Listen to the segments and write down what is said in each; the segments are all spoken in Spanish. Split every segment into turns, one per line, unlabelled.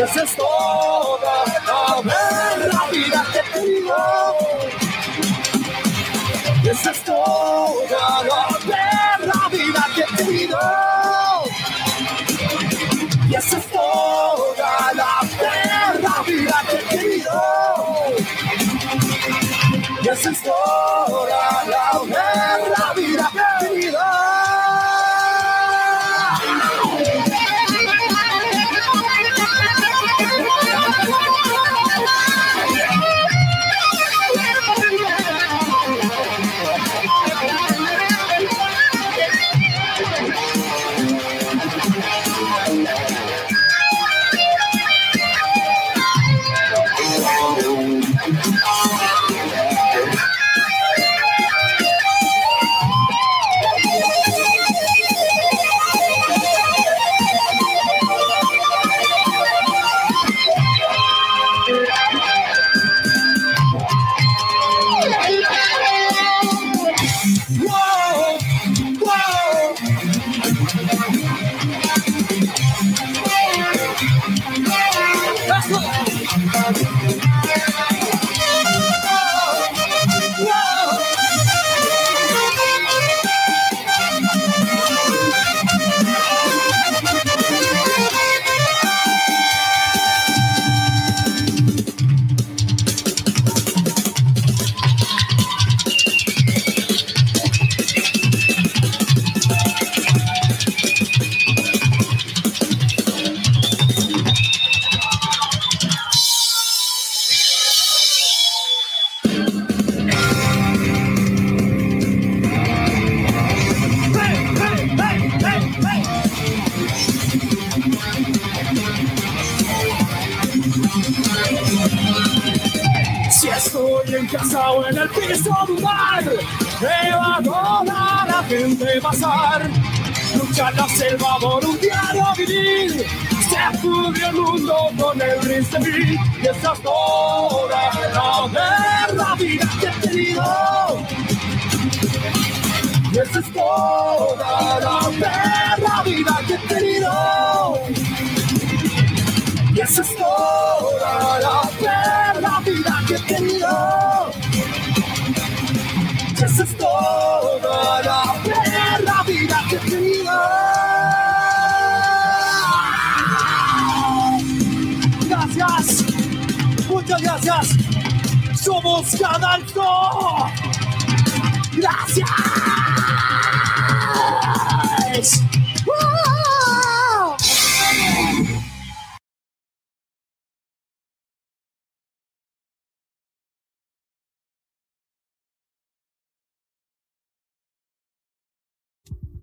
Y esa es toda la vida que he tenido. Y esa es toda la vida que he tenido. Y esa es toda la vida que he tenido. Y esa es toda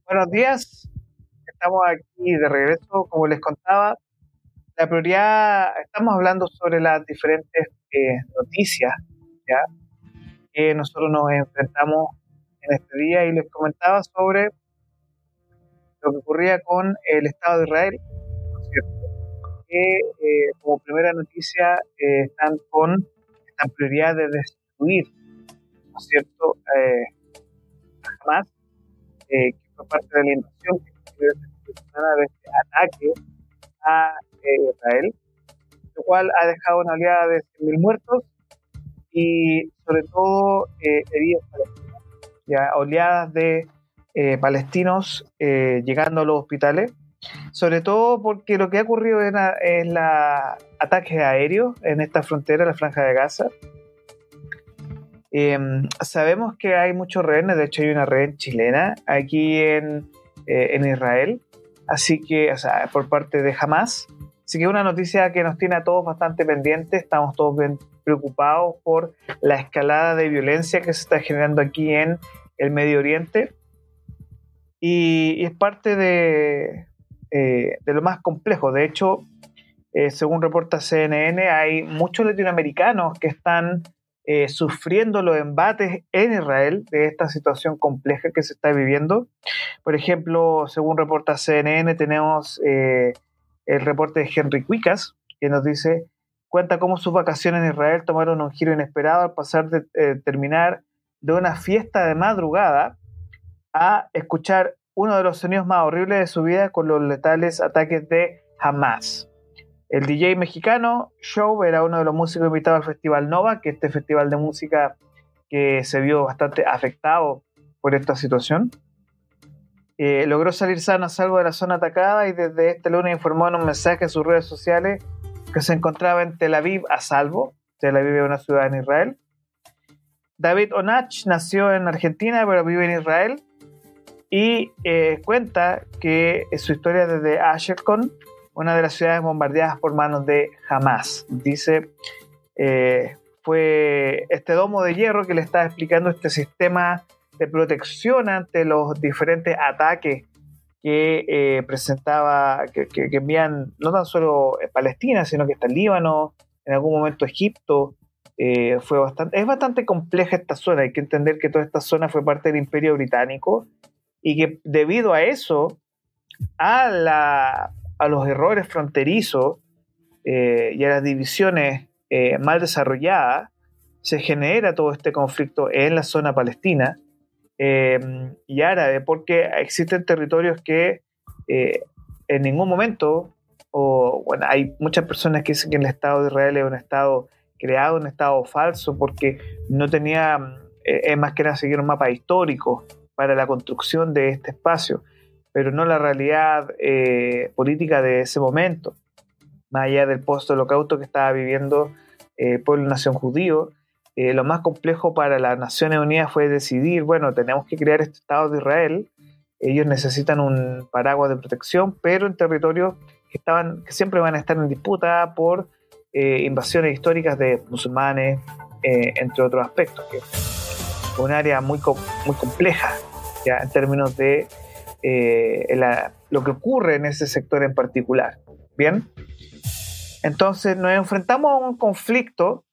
Buenos días, estamos aquí de regreso, como les contaba. La prioridad, estamos hablando sobre las diferentes eh, noticias que nosotros nos enfrentamos en este día y les comentaba sobre lo que ocurría con el Estado de Israel, ¿no es cierto? que eh, como primera noticia eh, están con esta prioridad de destruir, ¿no es cierto?, que parte de la invasión que de este ataque a eh, Israel, lo cual ha dejado una oleada de 100.000 muertos y sobre todo eh, heridos palestinos, ya oleadas de eh, palestinos eh, llegando a los hospitales, sobre todo porque lo que ha ocurrido en, la- en la ataques aéreos en esta frontera, la franja de Gaza. Eh, sabemos que hay muchos rehenes, de hecho hay una rehén chilena aquí en, en Israel, así que, o sea, por parte de Hamas. Así que una noticia que nos tiene a todos bastante pendientes, estamos todos bien preocupados por la escalada de violencia que se está generando aquí en el Medio Oriente. Y, es parte de, eh, de, lo más complejo. De hecho, eh, según reporta CNN, hay muchos latinoamericanos que están eh, sufriendo los embates en Israel de esta situación compleja que se está viviendo. Por ejemplo, según reporta CNN, tenemos el reporte de Henry Cuicas, que nos dice, cuenta cómo sus vacaciones en Israel tomaron un giro inesperado al pasar de eh, terminar de una fiesta de madrugada a escuchar uno de los sonidos más horribles de su vida con los letales ataques de Hamas. El DJ mexicano Show era uno de los músicos invitados al Festival Nova, que es este festival de música que se vio bastante afectado por esta situación. Eh, logró salir sano a salvo de la zona atacada y desde este lunes informó en un mensaje en sus redes sociales que se encontraba en Tel Aviv a salvo. Tel Aviv es una ciudad en Israel. David Onach nació en Argentina pero vive en Israel y eh, cuenta que su historia desde Asherkon, una de las ciudades bombardeadas por manos de Hamas. Dice, eh, fue este domo de hierro que le estaba explicando este sistema de protección ante los diferentes ataques que eh, presentaba, que, envían no tan solo Palestina, sino que está Líbano, en algún momento Egipto. Eh, fue bastante, es bastante compleja esta zona. Hay que entender que toda esta zona fue parte del Imperio Británico y que debido a eso, a, la, a los errores fronterizos eh, y a las divisiones mal desarrolladas, se genera todo este conflicto en la zona palestina eh, y árabe, porque existen territorios que eh, en ningún momento, o bueno, hay muchas personas que dicen que el Estado de Israel es un Estado creado, un Estado falso, porque no tenía, eh, es más que nada seguir un mapa histórico para la construcción de este espacio, pero no la realidad política de ese momento, más allá del post-holocausto que estaba viviendo el pueblo nación judío, eh, lo más complejo para las Naciones Unidas fue decidir, bueno, tenemos que crear este Estado de Israel, ellos necesitan un paraguas de protección, pero en territorios que, estaban, que siempre van a estar en disputa por eh, invasiones históricas de musulmanes, eh, entre otros aspectos, que un área muy, muy compleja ya en términos de lo que ocurre en ese sector en particular. Bien, entonces nos enfrentamos a un conflicto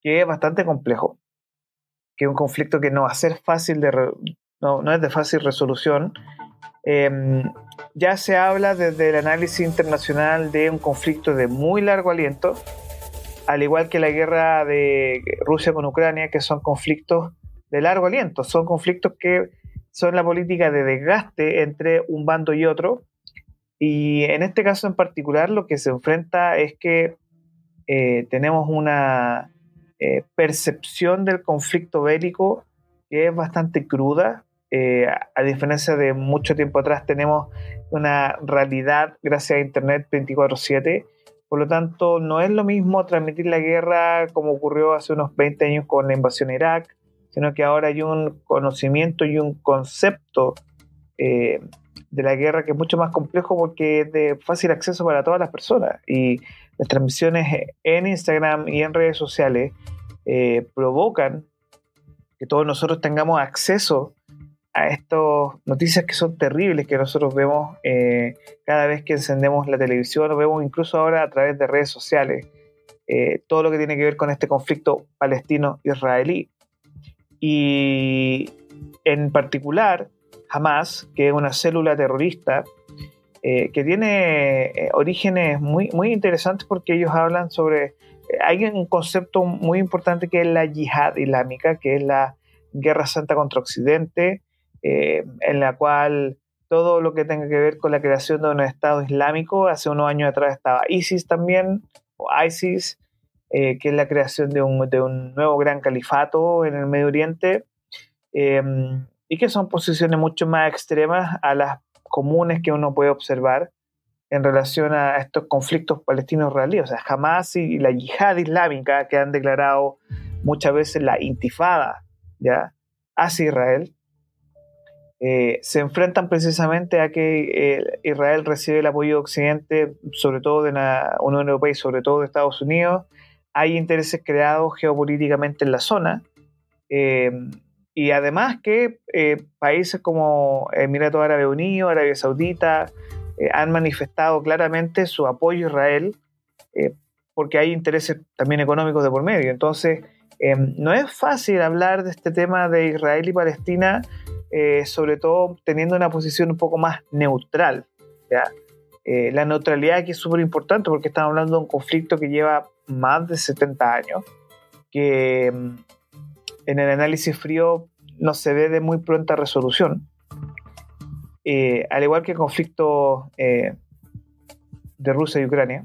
que es bastante complejo, que es un conflicto que no va a ser fácil de, no, no, es de fácil resolución. Em, ya se habla desde el análisis internacional de un conflicto de muy largo aliento, al igual que la guerra de Rusia con Ucrania, que son conflictos de largo aliento, son conflictos que son la política de desgaste entre un bando y otro. Y en este caso en particular lo que se enfrenta es que eh, tenemos una, eh, percepción del conflicto bélico que es bastante cruda. Eh, a diferencia de mucho tiempo atrás, tenemos una realidad gracias a Internet 24/7. Por lo tanto, no es lo mismo transmitir la guerra como ocurrió hace unos 20 años con la invasión a Irak, sino que ahora hay un conocimiento y un concepto eh, de la guerra que es mucho más complejo porque es de fácil acceso para todas las personas. Y las transmisiones en Instagram y en redes sociales eh, provocan que todos nosotros tengamos acceso a estas noticias que son terribles que nosotros vemos eh, cada vez que encendemos la televisión o vemos incluso ahora a través de redes sociales todo lo que tiene que ver con este conflicto palestino-israelí. Y en particular, Hamas, que es una célula terrorista que tiene orígenes muy, muy interesantes porque ellos hablan sobre hay un concepto muy importante que es la yihad islámica, que es la guerra santa contra Occidente, eh, en la cual todo lo que tenga que ver con la creación de un Estado islámico, hace unos años atrás estaba ISIS también, o ISIS, eh, que es la creación de un, de un, nuevo gran califato en el Medio Oriente, em, y que son posiciones mucho más extremas a las comunes que uno puede observar en relación a estos conflictos palestinos-israelíes. O sea, Hamas y la yihad islámica que han declarado muchas veces la intifada ¿ya? hacia Israel, eh, se enfrentan precisamente a que eh, Israel recibe el apoyo de Occidente, sobre todo de la Unión Europea y sobre todo de Estados Unidos. Hay intereses creados geopolíticamente en la zona. Eh, y además que países como Emiratos Árabes Unidos, Arabia Saudita, han manifestado claramente su apoyo a Israel porque hay intereses también económicos de por medio. Entonces, no es fácil hablar de este tema de Israel y Palestina eh, sobre todo teniendo una posición un poco más neutral. Eh, la neutralidad aquí es súper importante porque estamos hablando de un conflicto que lleva más de 70 años, que mm, en el análisis frío no se ve de muy pronta resolución. Eh, al igual que el conflicto de Rusia y Ucrania.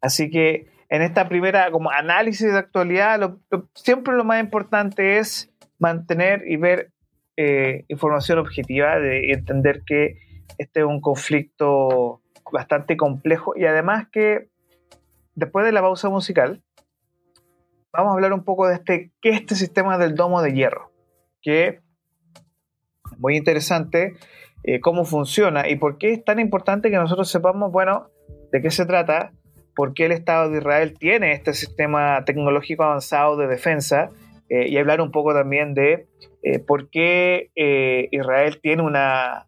Así que en esta primera como análisis de actualidad, siempre lo más importante es mantener y ver eh, información objetiva, de entender que este es un conflicto bastante complejo y además que después de la pausa musical vamos a hablar un poco de este, qué es este sistema del domo de hierro, que es muy interesante eh, cómo funciona y por qué es tan importante que nosotros sepamos, bueno, de qué se trata, por qué el Estado de Israel tiene este sistema tecnológico avanzado de defensa eh, y hablar un poco también de eh, por qué Israel tiene una,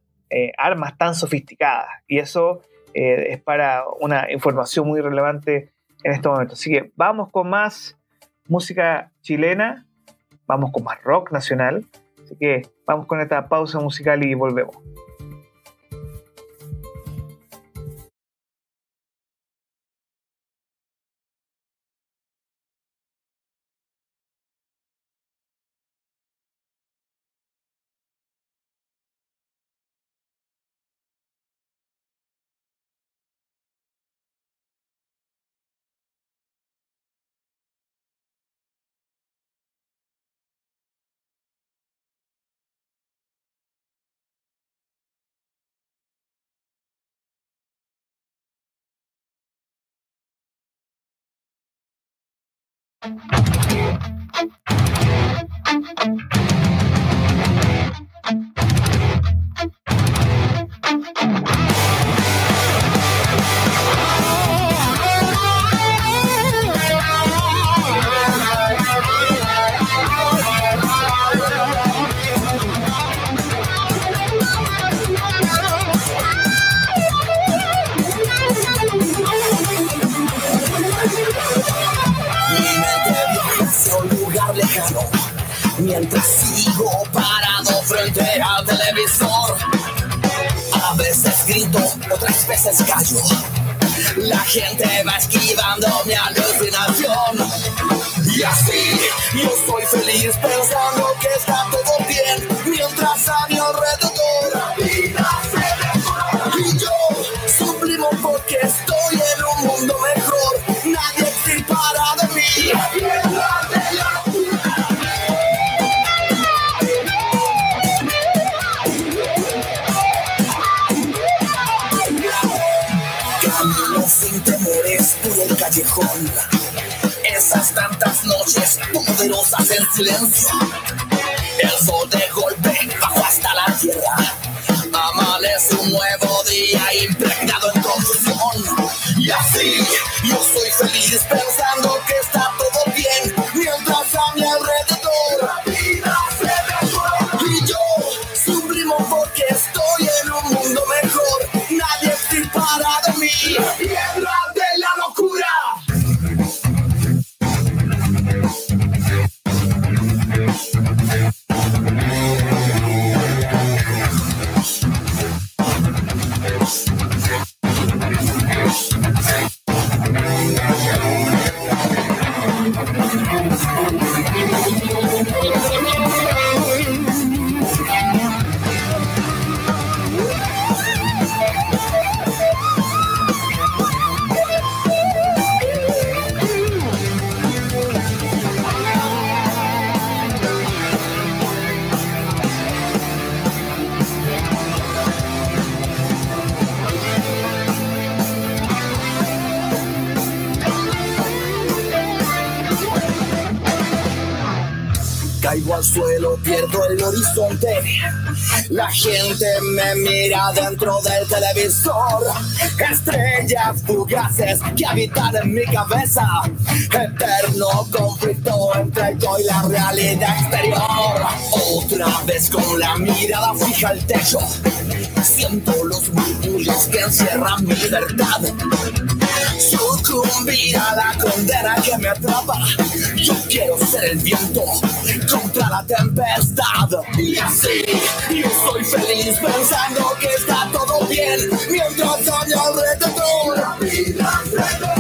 armas tan sofisticadas. Y eso es para una información muy relevante en este momento. Así que vamos con más música chilena, vamos con más rock nacional. Así que vamos con esta pausa musical y volvemos. Thank you.
Mientras sigo parado frente al televisor. A veces grito, otras veces callo. La gente va esquivando mi alucinación. Y así yo soy feliz pensando que está todo bien mientras a mi alrededor silencio. El sol de golpe bajo hasta la tierra. Amanece un nuevo día impregnado en confusión. Y así el horizonte. La gente me mira dentro del televisor. Estrellas fugaces que habitan en mi cabeza. Eterno conflicto entre yo y la realidad exterior. Otra vez con la mirada fija al techo. Siento los murmullos que encierran mi libertad. Sucumbir a la condena que me atrapa. Yo quiero ser el viento contra la tempestad. Y así, yo soy feliz pensando que está todo bien. Mientras mi alrededor, la y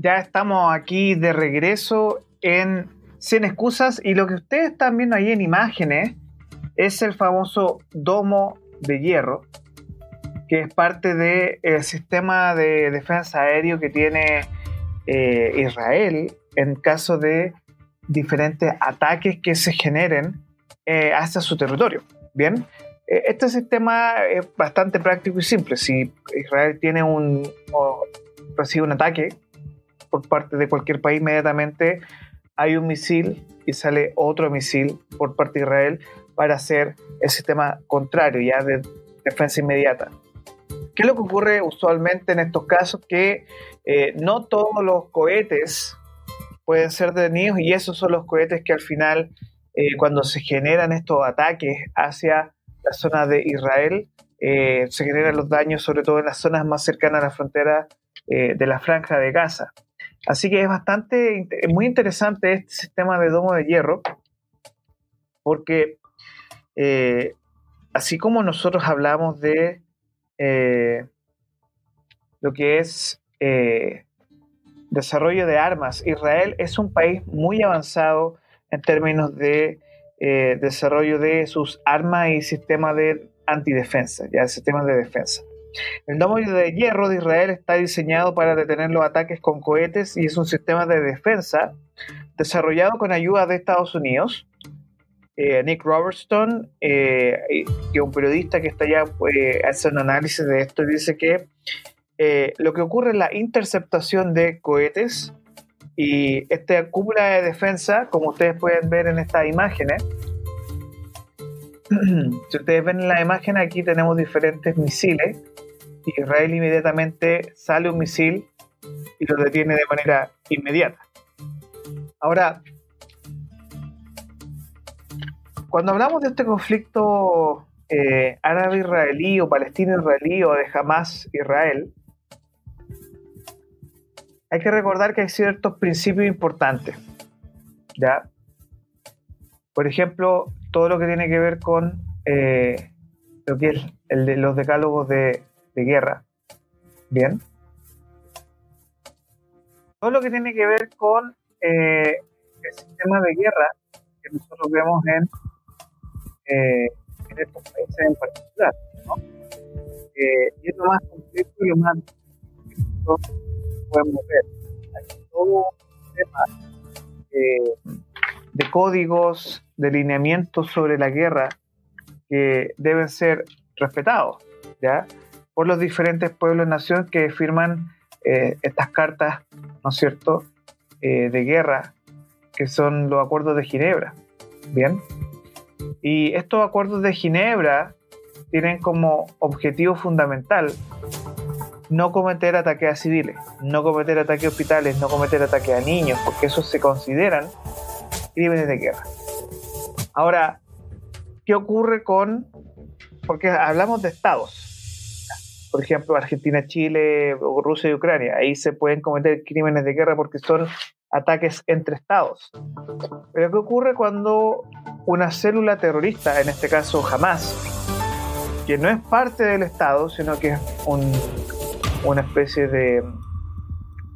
ya estamos aquí de regreso en Sin Excusas y lo que ustedes están viendo ahí en imágenes es el famoso domo de hierro, que es parte del sistema de defensa aéreo que tiene eh, Israel en caso de diferentes ataques que se generen eh, hacia su territorio. Bien, eh, este sistema es bastante práctico y simple. Si Israel tiene un recibe un ataque por parte de cualquier país, inmediatamente hay un misil y sale otro misil por parte de Israel para hacer el sistema contrario, ya de defensa inmediata. ¿Qué es lo que ocurre usualmente en estos casos? Que eh, no todos los cohetes pueden ser detenidos y esos son los cohetes que al final, eh, cuando se generan estos ataques hacia la zona de Israel, eh, se generan los daños sobre todo en las zonas más cercanas a la frontera de la franja de Gaza. Así que es bastante, muy interesante este sistema de domo de hierro, porque eh, así como nosotros hablamos de eh, lo que es eh, desarrollo de armas, Israel es un país muy avanzado en términos de desarrollo de sus armas y sistemas de antidefensa, ya sistemas de defensa. El domo de hierro de Israel está diseñado para detener los ataques con cohetes y es un sistema de defensa desarrollado con ayuda de Estados Unidos. Eh, Nick Robertson, eh, que es un periodista que está ya eh, hace un análisis de esto, y dice que lo que ocurre es la interceptación de cohetes y esta cúpula de defensa, como ustedes pueden ver en estas imágenes, si ustedes ven en la imagen, aquí tenemos diferentes misiles. Israel inmediatamente sale un misil y lo detiene de manera inmediata. Ahora, cuando hablamos de este conflicto eh, árabe-israelí o palestino-israelí o de Hamas-Israel, hay que recordar que hay ciertos principios importantes. ¿ya? Por ejemplo, todo lo que tiene que ver con eh, lo que es el de los decálogos de, guerra. Bien. Todo lo que tiene que ver con eh, el sistema de guerra que nosotros vemos en, eh, en estos países en particular. y es lo más complejo y lo más que podemos ver. Hay todo un tema de códigos, de lineamientos sobre la guerra que deben ser respetados, ¿ya? Por los diferentes pueblos y naciones que firman eh, estas cartas, ¿no es cierto?, eh, de guerra, que son los acuerdos de Ginebra, ¿bien? Y estos acuerdos de Ginebra tienen como objetivo fundamental no cometer ataques a civiles, no cometer ataques a hospitales, no cometer ataques a niños, porque esos se consideran crímenes de guerra. Ahora, ¿qué ocurre con... Porque hablamos de estados. Por ejemplo, Argentina, Chile, Rusia y Ucrania. Ahí se pueden cometer crímenes de guerra porque son ataques entre estados. Pero ¿qué ocurre cuando una célula terrorista, en este caso Hamas, que no es parte del Estado, sino que es un una especie de...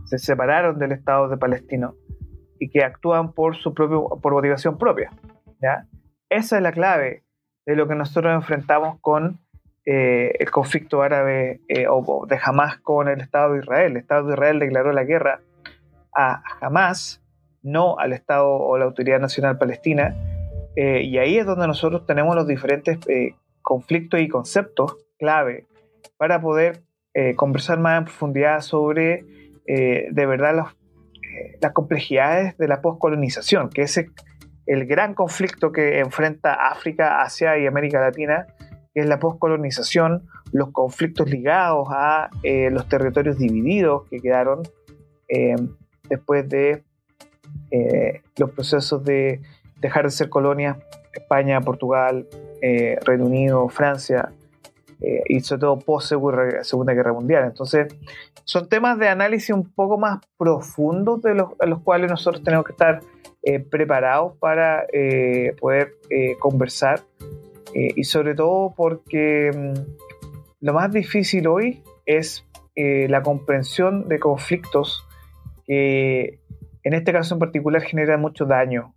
se separaron del Estado de Palestino y que actúan por su propio, por motivación propia. ¿ya? Esa es la clave de lo que nosotros enfrentamos con eh, el conflicto árabe eh, o de Hamas con el Estado de Israel. El Estado de Israel declaró la guerra a Hamas, no al Estado o la Autoridad Nacional Palestina. Eh, y ahí es donde nosotros tenemos los diferentes conflictos y conceptos clave para poder conversar más en profundidad sobre de verdad las complejidades de la poscolonización, que es el gran conflicto que enfrenta África, Asia y América Latina, que es la poscolonización, los conflictos ligados a los territorios divididos que quedaron después de los procesos de dejar de ser colonia España, Portugal, Reino Unido, Francia, eh, y sobre todo post Segunda Guerra Mundial. Entonces, son temas de análisis un poco más profundos de los, los cuales nosotros tenemos que estar eh, preparados para eh, poder conversar y sobre todo porque mm, lo más difícil hoy es la comprensión de conflictos que en este caso en particular generan mucho daño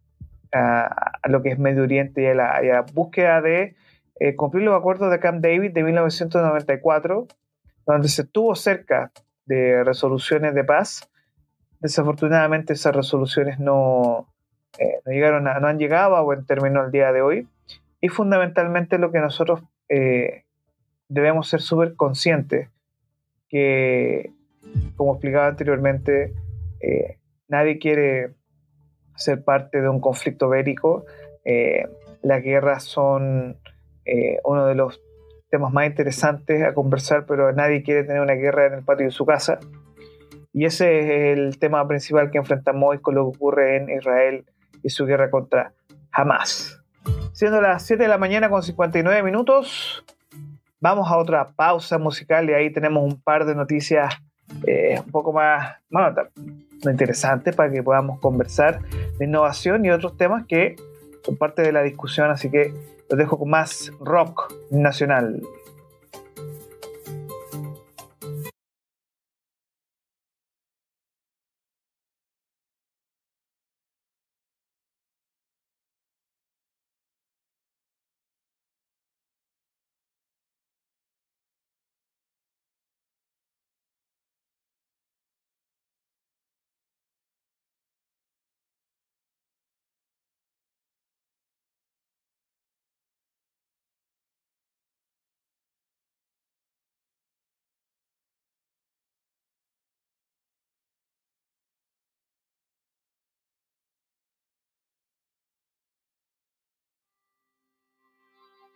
a, lo que es Medio Oriente y a la búsqueda de eh, cumplir los acuerdos de Camp David de 1994, donde se estuvo cerca de resoluciones de paz. Desafortunadamente esas resoluciones no, eh, no llegaron no han llegado a buen término al día de hoy. Y fundamentalmente lo que nosotros eh, debemos ser súper conscientes, que como explicaba anteriormente, nadie quiere ser parte de un conflicto bélico. las guerras son eh, uno de los temas más interesantes a conversar, pero nadie quiere tener una guerra en el patio de su casa. Y ese es el tema principal que enfrentamos hoy con lo que ocurre en Israel y su guerra contra Hamas. Siendo las 7 de la mañana con 59 minutos, vamos a otra pausa musical y ahí tenemos un par de noticias eh, un poco más, bueno, interesantes para que podamos conversar de innovación y otros temas que son parte de la discusión, así que los dejo con más rock nacional.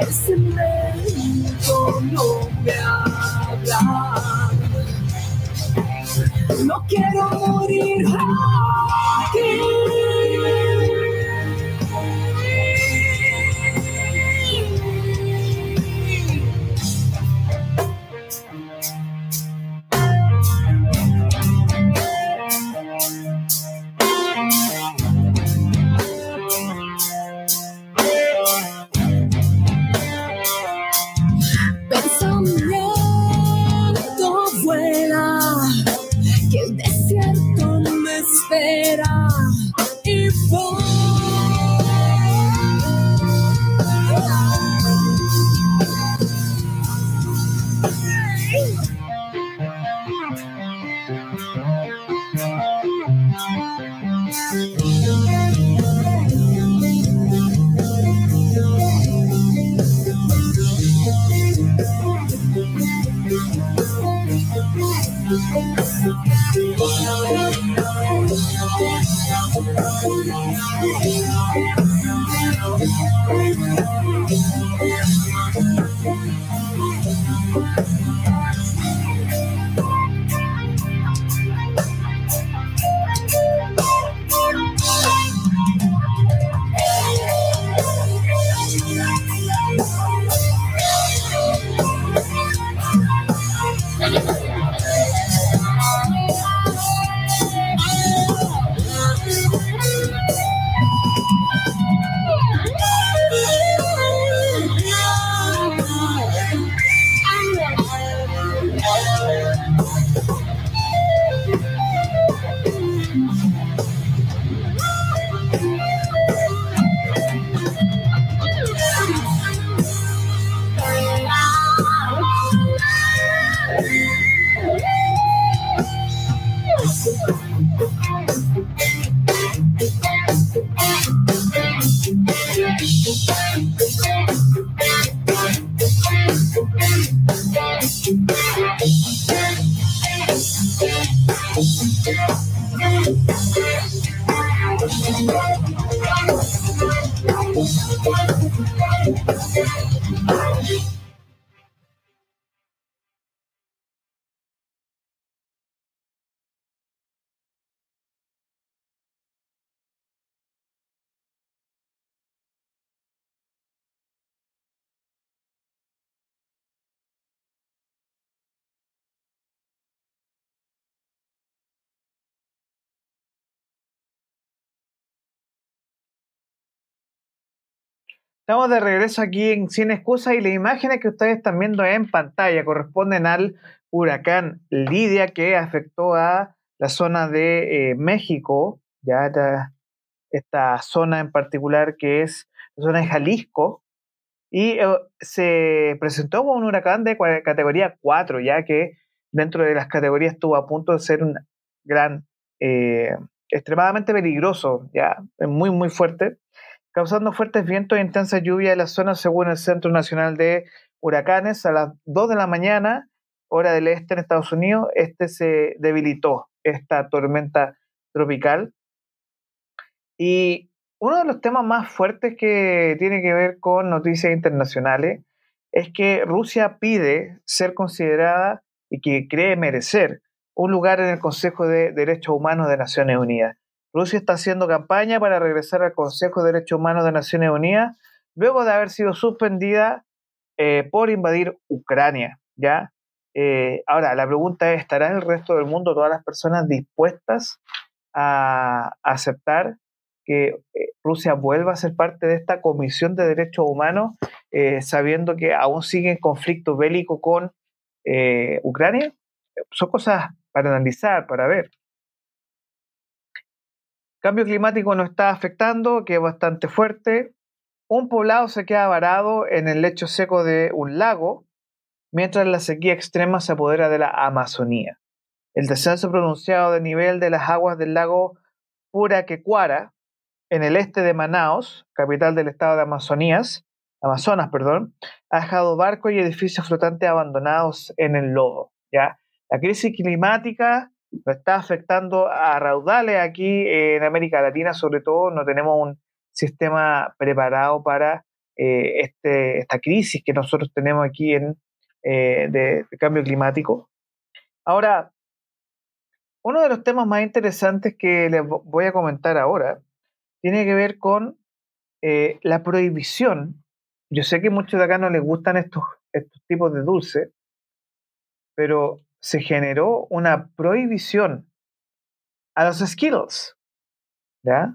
El cemento no me. No quiero
Estamos de regreso aquí en Sin Excusas y las imágenes que ustedes están viendo en pantalla corresponden al huracán Lidia que afectó a la zona de eh, México, ya esta, zona en particular que es la zona de Jalisco, y eh, se presentó como un huracán de categoría 4, ya que dentro de las categorías estuvo a punto de ser un gran, eh, extremadamente peligroso, ya muy, muy fuerte causando fuertes vientos e intensa lluvia en la zona según el Centro Nacional de Huracanes. A las 2 de la mañana, hora del este en Estados Unidos, este se debilitó, esta tormenta tropical. Y uno de los temas más fuertes que tiene que ver con noticias internacionales es que Rusia pide ser considerada y que cree merecer un lugar en el Consejo de Derechos Humanos de Naciones Unidas. Rusia está haciendo campaña para regresar al Consejo de Derechos Humanos de Naciones Unidas luego de haber sido suspendida eh, por invadir Ucrania. ¿ya? Eh, ahora, la pregunta es, ¿estará el resto del mundo, todas las personas dispuestas a aceptar que eh, Rusia vuelva a ser parte de esta Comisión de Derechos Humanos, sabiendo que aún sigue en conflicto bélico con Ucrania? Son cosas para analizar, para ver. Cambio climático nos está afectando, que es bastante fuerte. Un poblado se queda varado en el lecho seco de un lago, mientras la sequía extrema se apodera de la Amazonía. El descenso pronunciado de nivel de las aguas del lago Puraquecuara en el este de Manaos, capital del estado de Amazonías, Amazonas, perdón, ha dejado barcos y edificios flotantes abandonados en el lodo. ¿ya? La crisis climática nos está afectando a raudales aquí en América Latina, sobre todo no tenemos un sistema preparado para eh, este, esta crisis que nosotros tenemos aquí en, eh, de, de cambio climático. Ahora, uno de los temas más interesantes que les voy a comentar ahora tiene que ver con eh, la prohibición. Yo sé que muchos de acá no les gustan estos, estos tipos de dulces, pero se generó una prohibición a los Skittles. ¿Ya?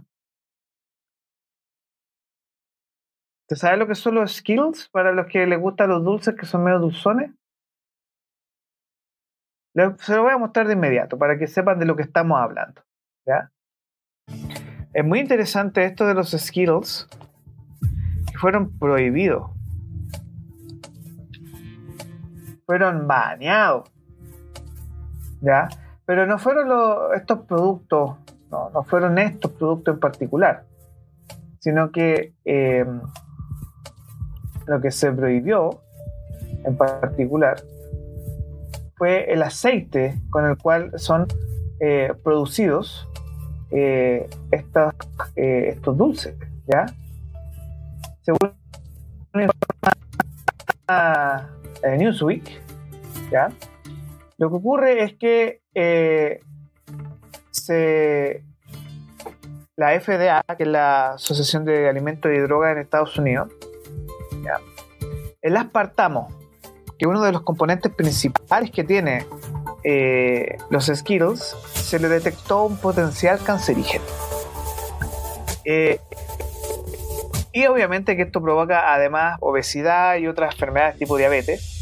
¿Usted sabe lo que son los Skittles para los que les gustan los dulces que son medio dulzones? Se lo voy a mostrar de inmediato para que sepan de lo que estamos hablando. ¿Ya? Es muy interesante esto de los Skittles que fueron prohibidos. Fueron baneados. Pero no fueron estos productos, no, fueron estos productos en particular, sino que em, lo que se prohibió en particular fue el aceite con el cual son eh, producidos eh, eh, estos dulces, ¿ya? Según eh, Newsweek, ¿ya? Lo que ocurre es que se, la FDA, que es la Asociación de Alimentos y Drogas en Estados Unidos, el aspartamo, que uno de los componentes principales que tiene eh, los Skittles, se le detectó un potencial cancerígeno. Eh, y obviamente que esto provoca además obesidad y otras enfermedades tipo diabetes.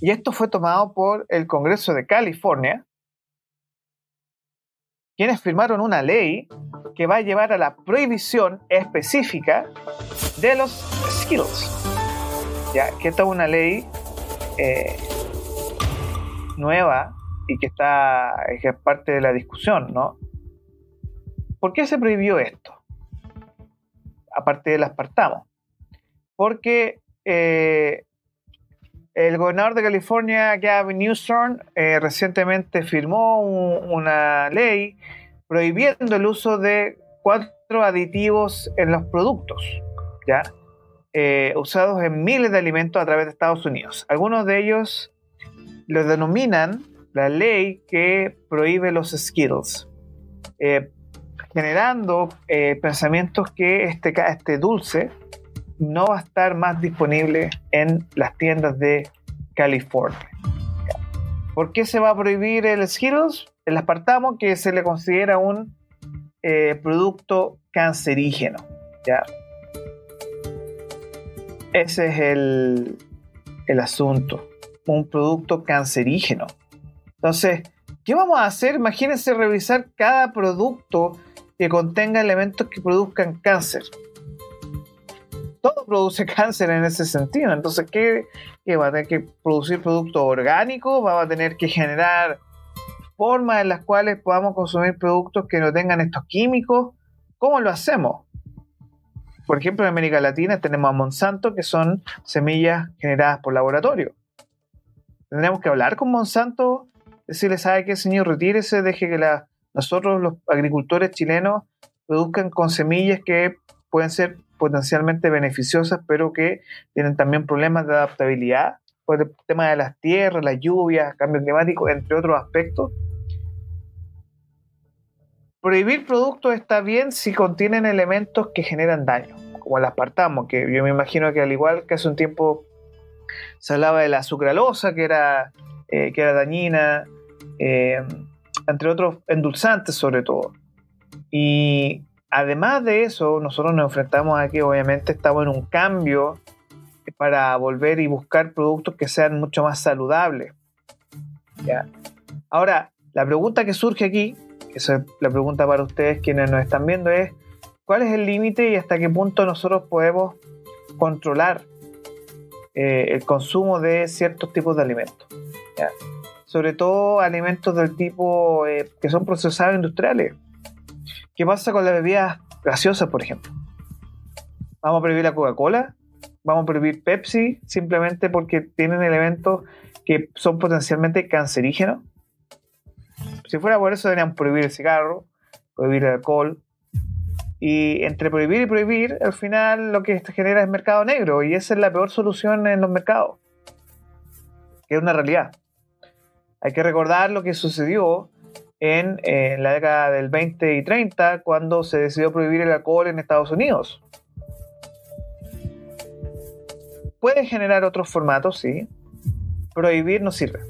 Y esto fue tomado por el Congreso de California, quienes firmaron una ley que va a llevar a la prohibición específica de los Skittles. Ya, que esta es una ley eh, nueva y que está es parte de la discusión, ¿no? ¿Por qué se prohibió esto? Aparte del aspartamo. Porque eh, el gobernador de California, Gavin Newsom, eh, recientemente firmó una ley prohibiendo el uso de cuatro aditivos en los productos, ¿ya? Eh, usados en miles de alimentos a través de Estados Unidos. Algunos de ellos lo denominan la ley que prohíbe los Skittles, eh, generando pensamientos que este, este dulce no va a estar más disponible en las tiendas de California. ¿Por qué se va a prohibir el Skittles? El aspartamo que se le considera un eh, producto cancerígeno. ¿ya? Ese es el, el asunto un producto cancerígeno. Entonces, ¿qué vamos a hacer? Imagínense revisar cada producto que contenga elementos que produzcan cáncer. Todo produce cáncer en ese sentido. Entonces, ¿qué, va a tener que producir productos orgánicos? ¿Va a tener que generar formas en las cuales podamos consumir productos que no tengan estos químicos? ¿Cómo lo hacemos? Por ejemplo, en América Latina tenemos a Monsanto, que son semillas generadas por laboratorio. Tendríamos que hablar con Monsanto, decirle, ¿sabe qué, señor? Retírese, deje que nosotros, los agricultores chilenos, produzcan con semillas que pueden ser potencialmente beneficiosas, pero que tienen también problemas de adaptabilidad por el tema de las tierras, las lluvias, cambio climático, entre otros aspectos. Prohibir productos está bien si contienen elementos que generan daño, como el aspartamo, que yo me imagino que al igual que hace un tiempo se hablaba de la sucralosa, que era, eh, que era dañina, eh, entre otros endulzantes sobre todo. Y además de eso, nosotros nos enfrentamos a que obviamente estamos en un cambio para volver y buscar productos que sean mucho más saludables. Ahora, la pregunta que surge aquí, que es la pregunta para ustedes quienes nos están viendo, es ¿cuál es el límite y hasta qué punto nosotros podemos controlar eh, el consumo de ciertos tipos de alimentos? Sobre todo alimentos del tipo eh, que son procesados industriales. ¿Qué pasa con las bebidas gaseosas, por ejemplo? ¿Vamos a prohibir la Coca-Cola? ¿Vamos a prohibir Pepsi simplemente porque tienen elementos que son potencialmente cancerígenos? Si fuera por eso, deberían prohibir el cigarro, prohibir el alcohol. Y entre prohibir y prohibir, al final lo que genera es mercado negro. Y esa es la peor solución en los mercados. Es una realidad. Hay que recordar lo que sucedió en, la década del 20 y 30 cuando se decidió prohibir el alcohol en Estados Unidos. Puede generar otros formatos, sí. Prohibir no sirve.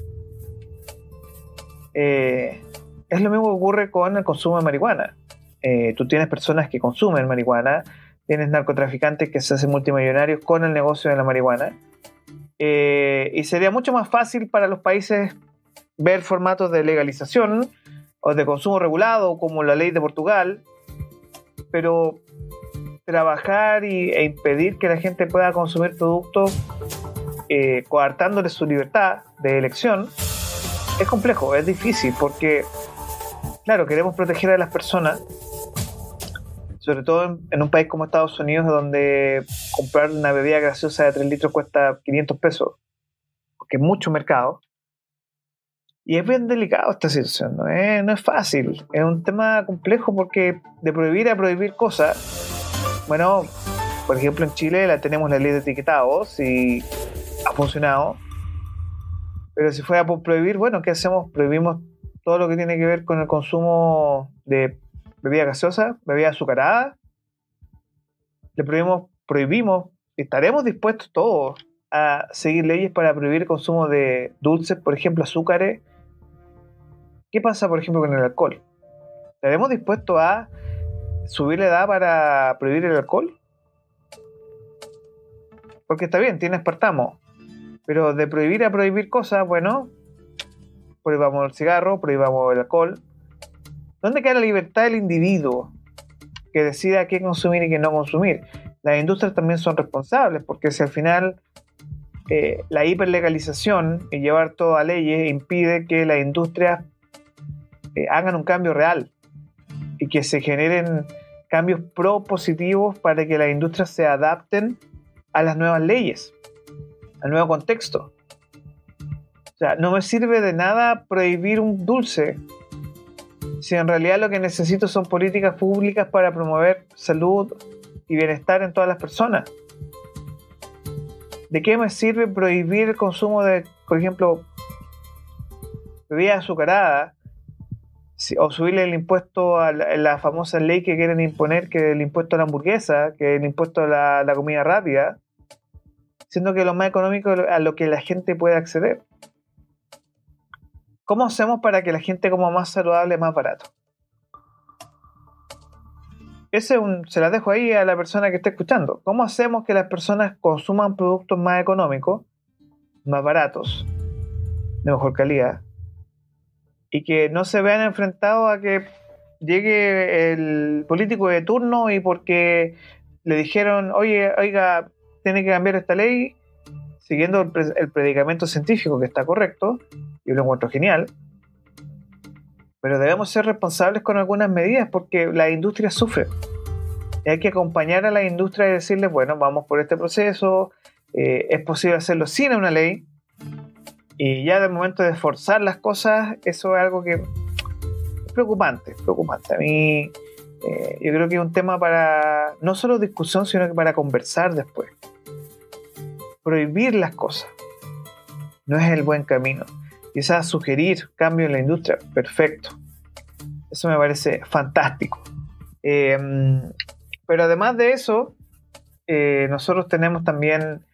Eh, es lo mismo que ocurre con el consumo de marihuana. Eh, tú tienes personas que consumen marihuana, tienes narcotraficantes que se hacen multimillonarios con el negocio de la marihuana. Eh, y sería mucho más fácil para los países ver formatos de legalización de consumo regulado, como la ley de Portugal, pero trabajar y, e impedir que la gente pueda consumir productos eh, coartándole su libertad de elección es complejo, es difícil, porque, claro, queremos proteger a las personas, sobre todo en, un país como Estados Unidos, donde comprar una bebida gaseosa de 3 litros cuesta 500 pesos, porque es mucho mercado. Y es bien delicado esta situación, no es, no es fácil. Es un tema complejo porque de prohibir a prohibir cosas, bueno, por ejemplo en Chile la tenemos la ley de etiquetados y ha funcionado. Pero si fuera por prohibir, bueno, ¿qué hacemos? Prohibimos todo lo que tiene que ver con el consumo de bebida gaseosa, bebida azucarada. Le prohibimos, prohibimos, estaremos dispuestos todos a seguir leyes para prohibir el consumo de dulces, por ejemplo, azúcares ¿Qué pasa, por ejemplo, con el alcohol? ¿Estaremos dispuestos a subir la edad para prohibir el alcohol? Porque está bien, tiene espartamo. Pero de prohibir a prohibir cosas, bueno, prohibamos el cigarro, prohibamos el alcohol. ¿Dónde queda la libertad del individuo que decida qué consumir y qué no consumir? Las industrias también son responsables, porque si al final eh, la hiperlegalización y llevar todo a leyes impide que las industrias eh, hagan un cambio real y que se generen cambios propositivos para que las industrias se adapten a las nuevas leyes, al nuevo contexto. O sea, no me sirve de nada prohibir un dulce si en realidad lo que necesito son políticas públicas para promover salud y bienestar en todas las personas. ¿De qué me sirve prohibir el consumo de, por ejemplo, bebidas azucaradas o subirle el impuesto a la, famosa ley que quieren imponer, que es el impuesto a la hamburguesa, que es el impuesto a la, comida rápida, siendo que lo más económico a lo que la gente puede acceder. ¿Cómo hacemos para que la gente coma más saludable, más barato? Ese se la dejo ahí a la persona que está escuchando. ¿Cómo hacemos que las personas consuman productos más económicos, más baratos, de mejor calidad, y que no se vean enfrentados a que llegue el político de turno y porque le dijeron, oye, oiga, tiene que cambiar esta ley, siguiendo el, predicamento científico que está correcto, y lo encuentro genial, pero debemos ser responsables con algunas medidas porque la industria sufre. Y hay que acompañar a la industria y decirles, bueno, vamos por este proceso, eh, es posible hacerlo sin una ley, y ya del momento de forzar las cosas, eso es algo que es preocupante, preocupante. A mí Eh, yo creo que es un tema para no solo discusión, sino que para conversar después. Prohibir las cosas no es el buen camino. Quizás sugerir cambio en la industria, perfecto. Eso me parece fantástico. Em, pero además de eso, eh, nosotros tenemos también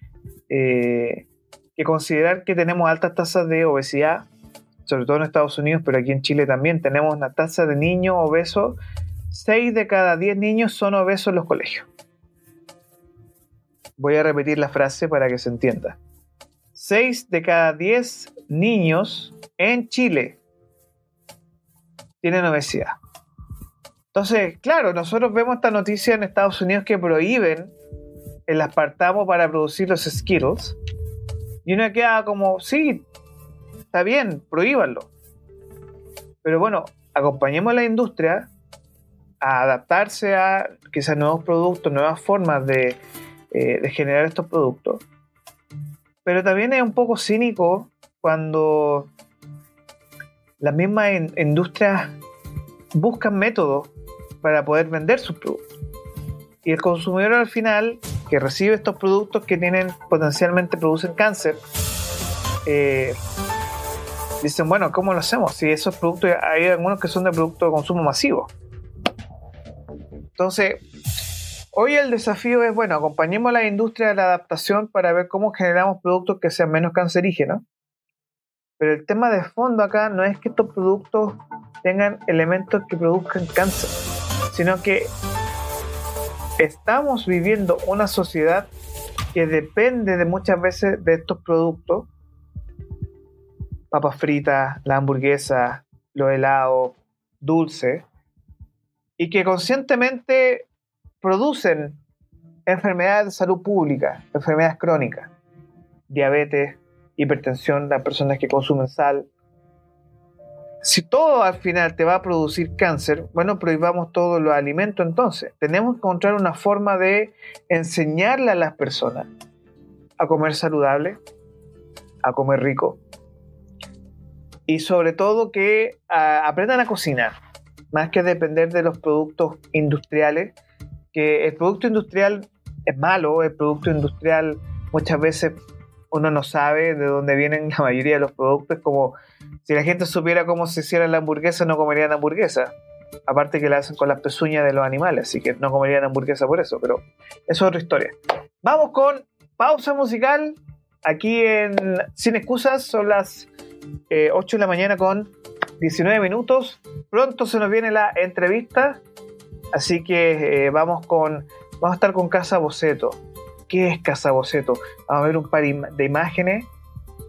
eh, que considerar que tenemos altas tasas de obesidad, sobre todo en Estados Unidos, pero aquí en Chile también tenemos una tasa de niños obesos. 6 de cada 10 niños son obesos en los colegios. Voy a repetir la frase para que se entienda. 6 de cada 10 niños en Chile tienen obesidad. Entonces, claro, nosotros vemos esta noticia en Estados Unidos que prohíben el aspartamo para producir los Skittles. Y uno queda como, sí, está bien, prohíbanlo. Pero bueno, acompañemos a la industria a adaptarse a quizás nuevos productos, nuevas formas de, eh, de generar estos productos. Pero también es un poco cínico cuando las mismas industrias buscan métodos para poder vender sus productos. Y el consumidor al final, que recibe estos productos que tienen potencialmente producen cáncer, eh, dicen, bueno, ¿cómo lo hacemos? Si esos productos, hay algunos que son de producto de consumo masivo. Entonces, hoy el desafío es, bueno, acompañemos a la industria de la adaptación para ver cómo generamos productos que sean menos cancerígenos. Pero el tema de fondo acá no es que estos productos tengan elementos que produzcan cáncer, sino que estamos viviendo una sociedad que depende de muchas veces de estos productos, papas fritas, la hamburguesa, los helados, dulces, y que conscientemente producen enfermedades de salud pública, enfermedades crónicas, diabetes, hipertensión, las personas que consumen sal. Si todo al final te va a producir cáncer, bueno, prohibamos todos los alimentos entonces. Tenemos que encontrar una forma de enseñarle a las personas a comer saludable, a comer rico y sobre todo que aprendan a cocinar, más que depender de los productos industriales, que el producto industrial es malo, el producto industrial muchas veces uno no sabe de dónde vienen la mayoría de los productos, como si la gente supiera cómo se hiciera la hamburguesa, no comerían hamburguesa. Aparte que la hacen con las pezuñas de los animales, así que no comerían hamburguesa por eso, pero eso es otra historia. Vamos con pausa musical aquí en Sin Excusas, son las 8 eh, de la mañana con 19 minutos. Pronto se nos viene la entrevista, así que eh, vamos con, vamos a estar con Casa Boceto ¿Qué es Casa Boceto? Vamos a ver un par de imágenes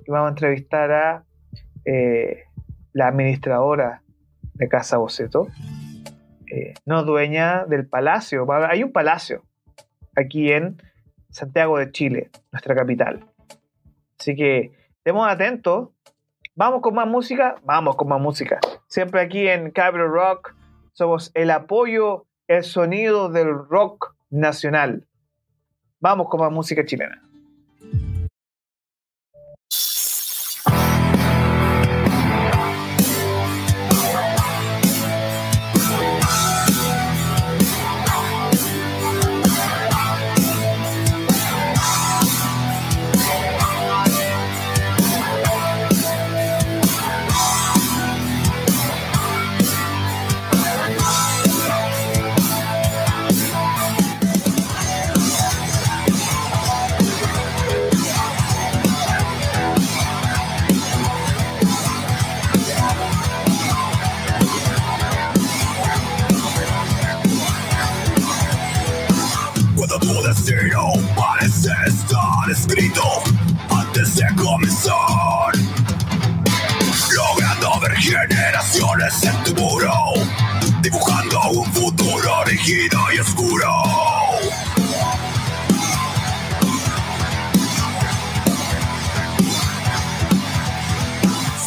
y vamos a entrevistar a eh, la administradora de Casa Boceto, eh, no dueña del palacio. Hay un palacio aquí en Santiago de Chile, nuestra capital. Así que estemos atentos. Vamos con más música, vamos con más música. Siempre aquí en Capital Rock somos el apoyo, el sonido del rock nacional. Vamos con más música chilena. Escrito antes de comenzar. Logrando ver generaciones en tu muro, dibujando un futuro rígido y oscuro.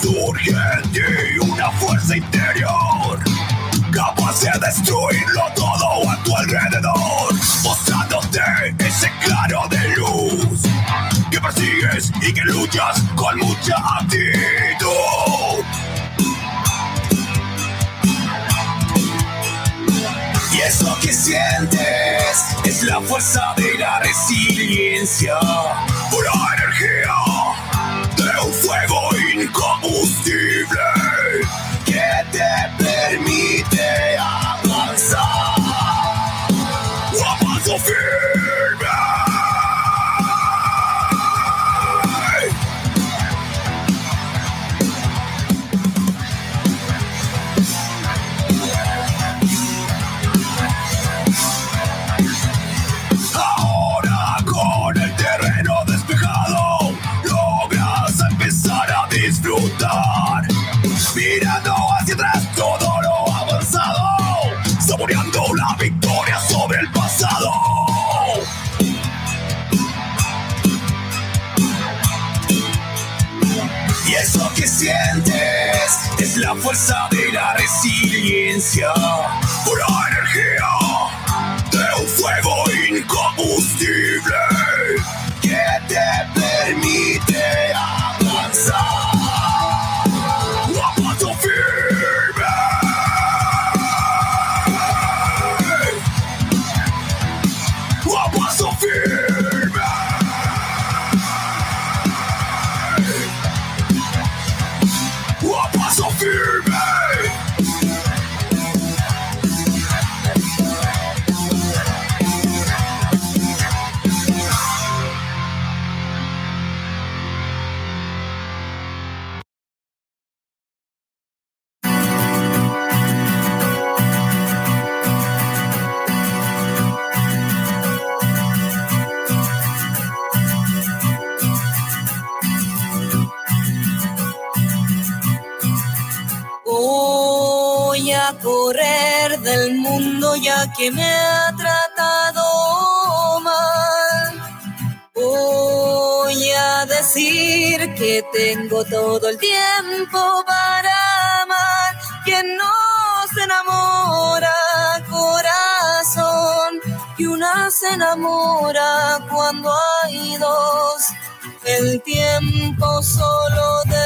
Surge en ti una fuerza interior, capaz de destruirlo todo a tu alrededor, de ese claro de luz que persigues y que luchas con mucha actitud. Y eso que
sientes es la fuerza de la resiliencia, pura energía de un fuego incombustible que te permite. la fuerza de la resiliencia, pura energía de un fuego incombustible que te permite
Que me ha tratado mal. Voy a decir que tengo todo el tiempo para amar. Quien no se enamora, corazón, y una se enamora cuando hay dos. El tiempo solo
de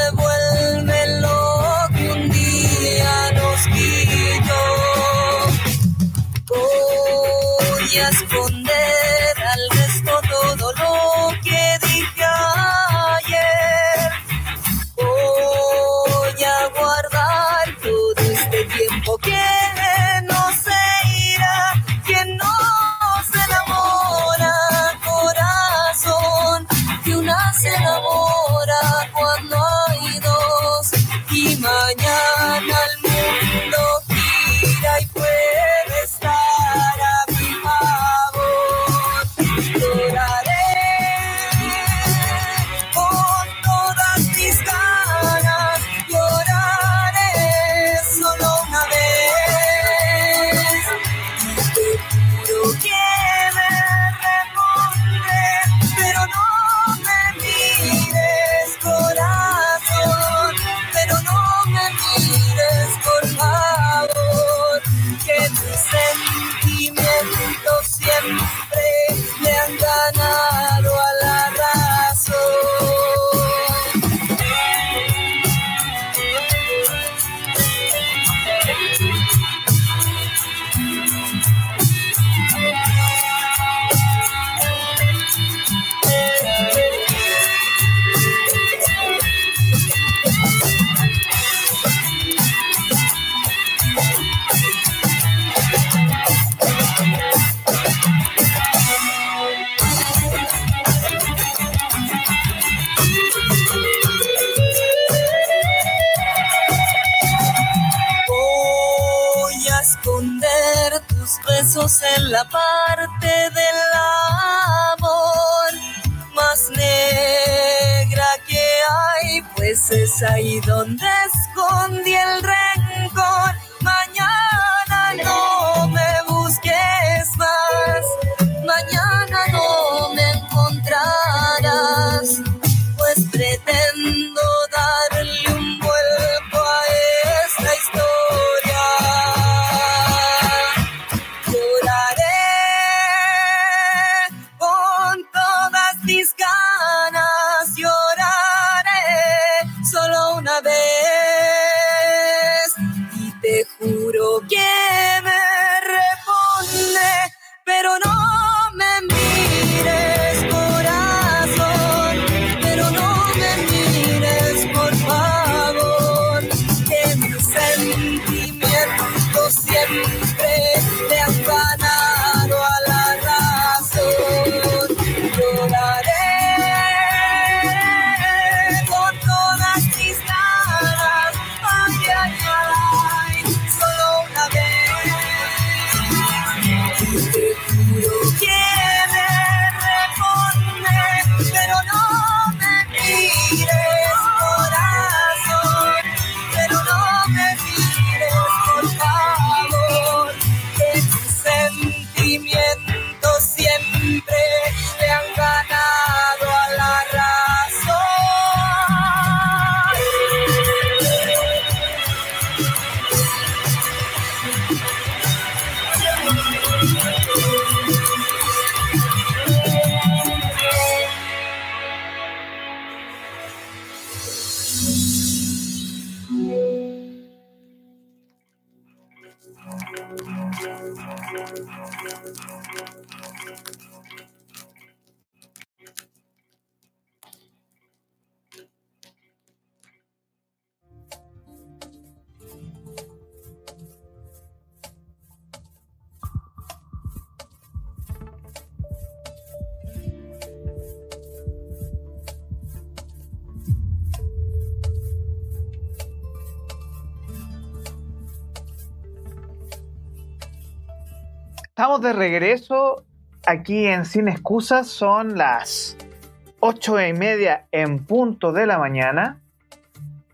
de regreso aquí en Sin Excusas. Son las ocho y media en punto de la mañana.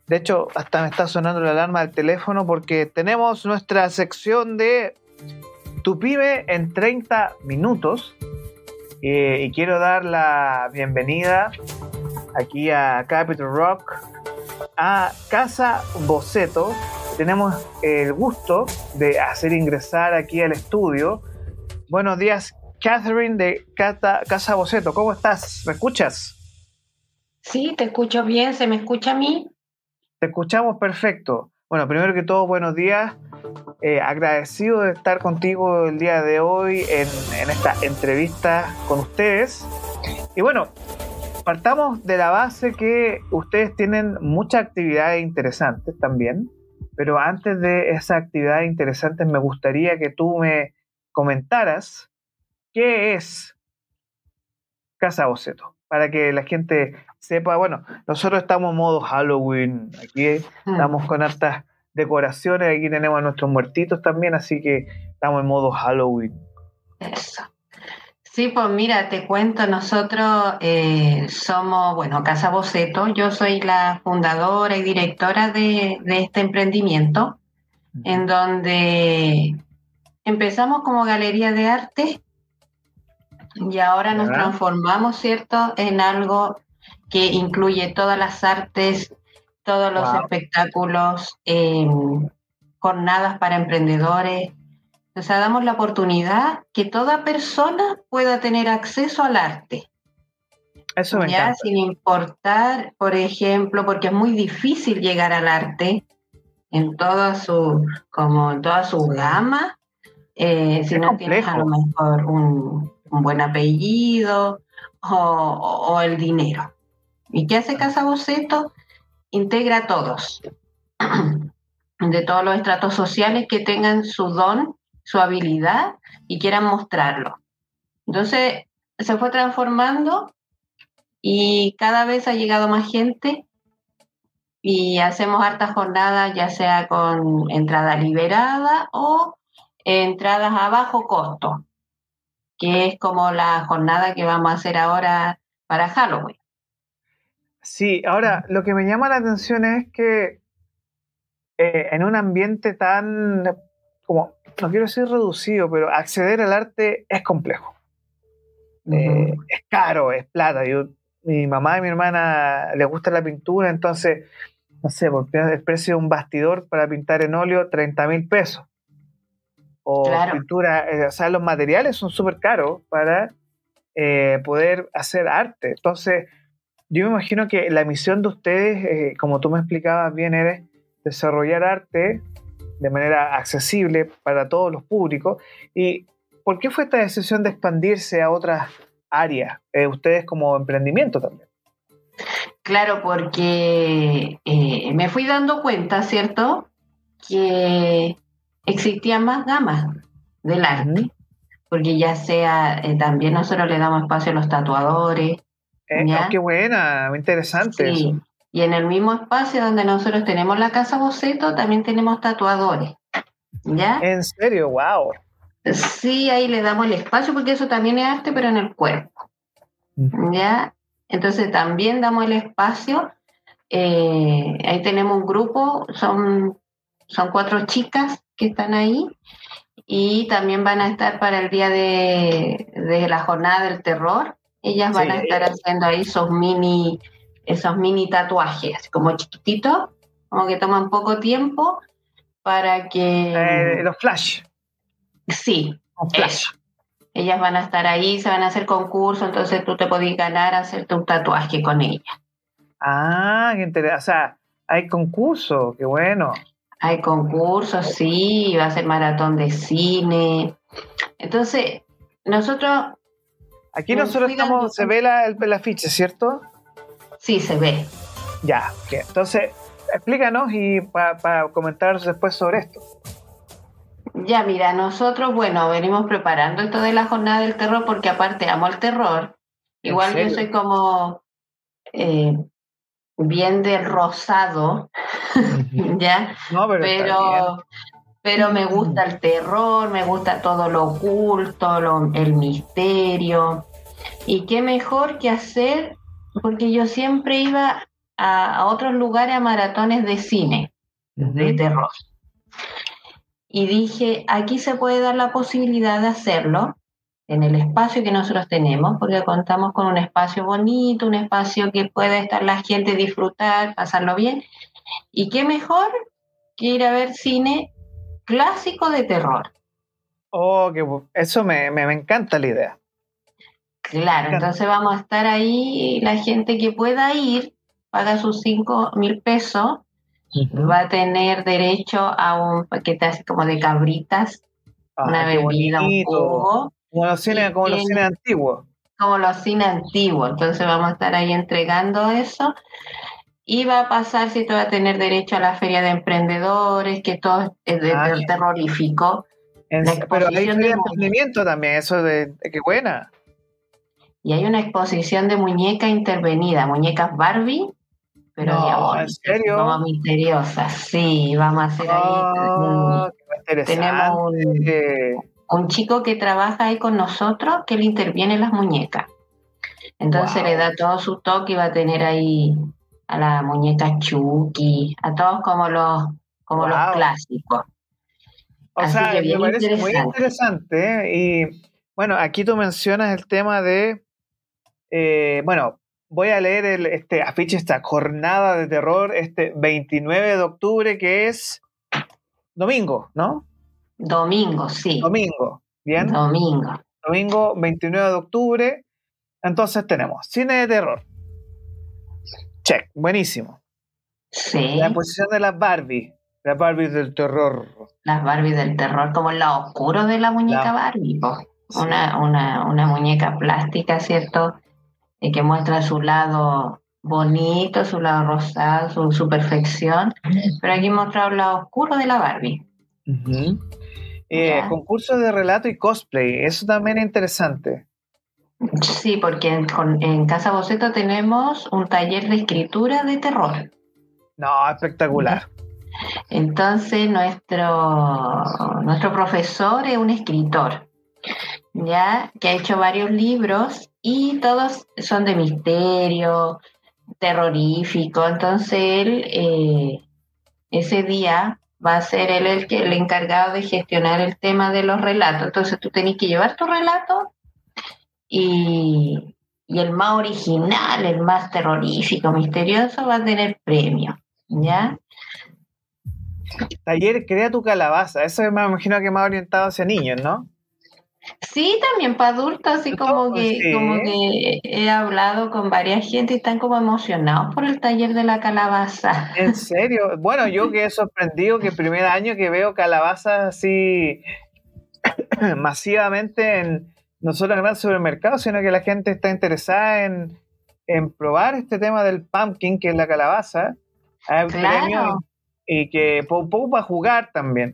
De hecho, hasta me está sonando la alarma del teléfono porque tenemos nuestra sección de Tu Pyme en 30 minutos. Eh, y quiero dar la bienvenida aquí a Capital Rock, a Casa Boceto. Tenemos el gusto de hacer ingresar aquí al estudio. Buenos días, Catherine de Casa Boceto. ¿Cómo estás? ¿Me escuchas?
Sí, te escucho bien. ¿Se me escucha a mí?
Te escuchamos perfecto. Bueno, primero que todo, buenos días. Eh, agradecido de estar contigo el día de hoy en, en, esta entrevista con ustedes. Y bueno, partamos de la base que ustedes tienen muchas actividades interesantes también, pero antes de esas actividades interesantes me gustaría que tú me comentaras qué es Casa Boceto, para que la gente sepa, bueno, nosotros estamos en modo Halloween, aquí estamos con hartas decoraciones, aquí tenemos a nuestros muertitos también, así que estamos en modo Halloween.
Eso. Sí, pues mira, te cuento, nosotros eh, somos, bueno, Casa Boceto, yo soy la fundadora y directora de, de este emprendimiento, en donde empezamos como galería de arte y ahora nos transformamos, ¿cierto?, en algo que incluye todas las artes, todos los
Wow.
espectáculos, em, jornadas para emprendedores. O sea, damos la oportunidad que toda persona pueda tener acceso al arte,
Eso me
ya
encanta.
sin importar, por ejemplo, porque es muy difícil llegar al arte en toda su, como en toda su gama, eh, si no tienes a lo mejor un, un buen apellido o el dinero. ¿Y qué hace Casa Boceto? Integra a todos, de todos los estratos sociales que tengan su don, su habilidad y quieran mostrarlo. Entonces se fue transformando y cada vez ha llegado más gente y hacemos hartas jornadas, ya sea con entrada liberada o entradas a bajo costo, que es como la jornada que vamos a hacer ahora para Halloween.
Sí, ahora lo que me llama la atención es que eh, en un ambiente tan, como, no quiero decir reducido, pero acceder al arte es complejo. Eh, es caro, es plata. Yo, mi mamá y mi hermana les gusta la pintura, entonces, no sé, el precio de un bastidor para pintar en óleo, 30 mil pesos. O
Claro.
pintura, eh, o sea, los materiales son súper caros para eh, poder hacer arte. Entonces, yo me imagino que la misión de ustedes, eh, como tú me explicabas bien, es desarrollar arte de manera accesible para todos los públicos. ¿Y por qué fue esta decisión de expandirse a otras áreas? Ustedes como emprendimiento también.
Claro, porque me fui dando cuenta, ¿cierto? Que existían más gamas del arte, porque ya sea, eh, también nosotros le damos espacio a los tatuadores,
Eh, oh, qué buena, interesante
Sí,
eso.
y en el mismo espacio donde nosotros tenemos la casa boceto, también tenemos tatuadores, ¿ya?
En serio, wow.
Sí, ahí le damos el espacio, porque eso también es arte, pero en el cuerpo, ¿ya? Entonces también damos el espacio. eh, ahí tenemos un grupo, son, son cuatro chicas que están ahí y también van a estar para el día de, de la jornada del terror. Ellas van a estar haciendo ahí esos mini, esos mini tatuajes, como chiquititos, como que toman poco tiempo para que...
Eh, los flash.
sí,
los flash.
eso. Ellas van a estar ahí, se van a hacer concursos, entonces tú te podés ganar hacerte un tatuaje con ellas.
Ah, qué interesante. O sea, hay concurso, qué bueno.
Hay concursos, sí, va a ser maratón de cine. Entonces, nosotros,
Aquí nosotros estamos, se ve la, el, el afiche, ¿cierto?
sí, se ve.
Ya, ok. entonces explícanos y para comentar después sobre esto.
Ya, mira, nosotros, bueno, venimos preparando esto de la jornada del terror porque aparte amo el terror.
¿En
Igual yo soy como eh, bien de rosado, ¿ya?
No, pero.
Pero, Pero me gusta el terror, me gusta todo lo oculto, lo- el misterio. Y qué mejor que hacer, porque yo siempre iba a, a otros lugares a maratones de cine, de terror. Y dije, aquí se puede dar la posibilidad de hacerlo en el espacio que nosotros tenemos, porque contamos con un espacio bonito, un espacio que pueda estar la gente, disfrutar, pasarlo bien. Y qué mejor que ir a ver cine clásico de terror.
Oh, que eso me, me, me encanta la idea.
Claro, entonces vamos a estar ahí, la gente que pueda ir, paga sus cinco mil pesos, va a tener derecho a un paquete así como de cabritas, una
Ah, qué
bebida, un jugo,
Como los cines, como los cines antiguos.
como los cines antiguos. Entonces vamos a estar ahí entregando eso. Y va a pasar si tú vas a tener derecho a la feria de emprendedores, que todo es de,
Ah,
de terrorífico.
En- pero hay feria de emprendimiento también, eso de, de qué buena.
Y hay una exposición de muñecas intervenidas, muñecas Barbie, pero
No,
diabólicas,
¿en serio?
como misteriosas. Sí, vamos a hacer ahí
Oh, qué
Tenemos. Un chico que trabaja ahí con nosotros que le interviene en las muñecas. Entonces
Wow.
le da todo su toque y va a tener ahí a la muñeca Chucky, a todos como los, como los clásicos.
O
Así
sea, me parece muy
interesante.
interesante. ¿eh? Y bueno, aquí tú mencionas el tema de. eh, bueno, voy a leer el, este afiche, esta jornada de terror, este 29 de octubre, que es domingo, ¿no?
Domingo, sí.
Domingo, ¿bien?
Domingo.
Domingo 29 de octubre. Entonces tenemos cine de terror. Check, buenísimo.
Sí.
La posición de las Barbie. Las Barbie del terror.
Las Barbie del terror, como el lado oscuro de la muñeca
La-
Barbie.
Sí.
Una, una, una muñeca plástica, ¿cierto? Y que muestra su lado bonito, su lado rosado, su, su perfección. Pero aquí mostrado el lado oscuro de la Barbie.
Ujú. Eh, concurso de relato y cosplay. Eso también es interesante.
Sí, porque en, con- en Casa Boceto tenemos un taller de escritura de terror.
No, espectacular.
Entonces nuestro, nuestro profesor es un escritor, ya que ha hecho varios libros y todos son de misterio, terrorífico. Entonces él eh, ese día va a ser él el, que, el encargado de gestionar el tema de los relatos. Entonces tú tenés que llevar tu relato y, y el más original, el más terrorífico, misterioso va a tener premio, ¿ya?
Taller Crea tu calabaza. Eso me imagino que más orientado hacia niños, ¿no?
Sí, también para adultos, así como que,
Sí.
como que he hablado con varias gente y están como emocionados por el taller de la calabaza.
¿En serio? Bueno, yo quedé sorprendido que el primer año que veo calabazas así masivamente en no solo en grandes supermercados, sino que la gente está interesada en, en probar este tema del pumpkin, que es la calabaza. Hay un
Claro.
premio y que un poco para jugar también.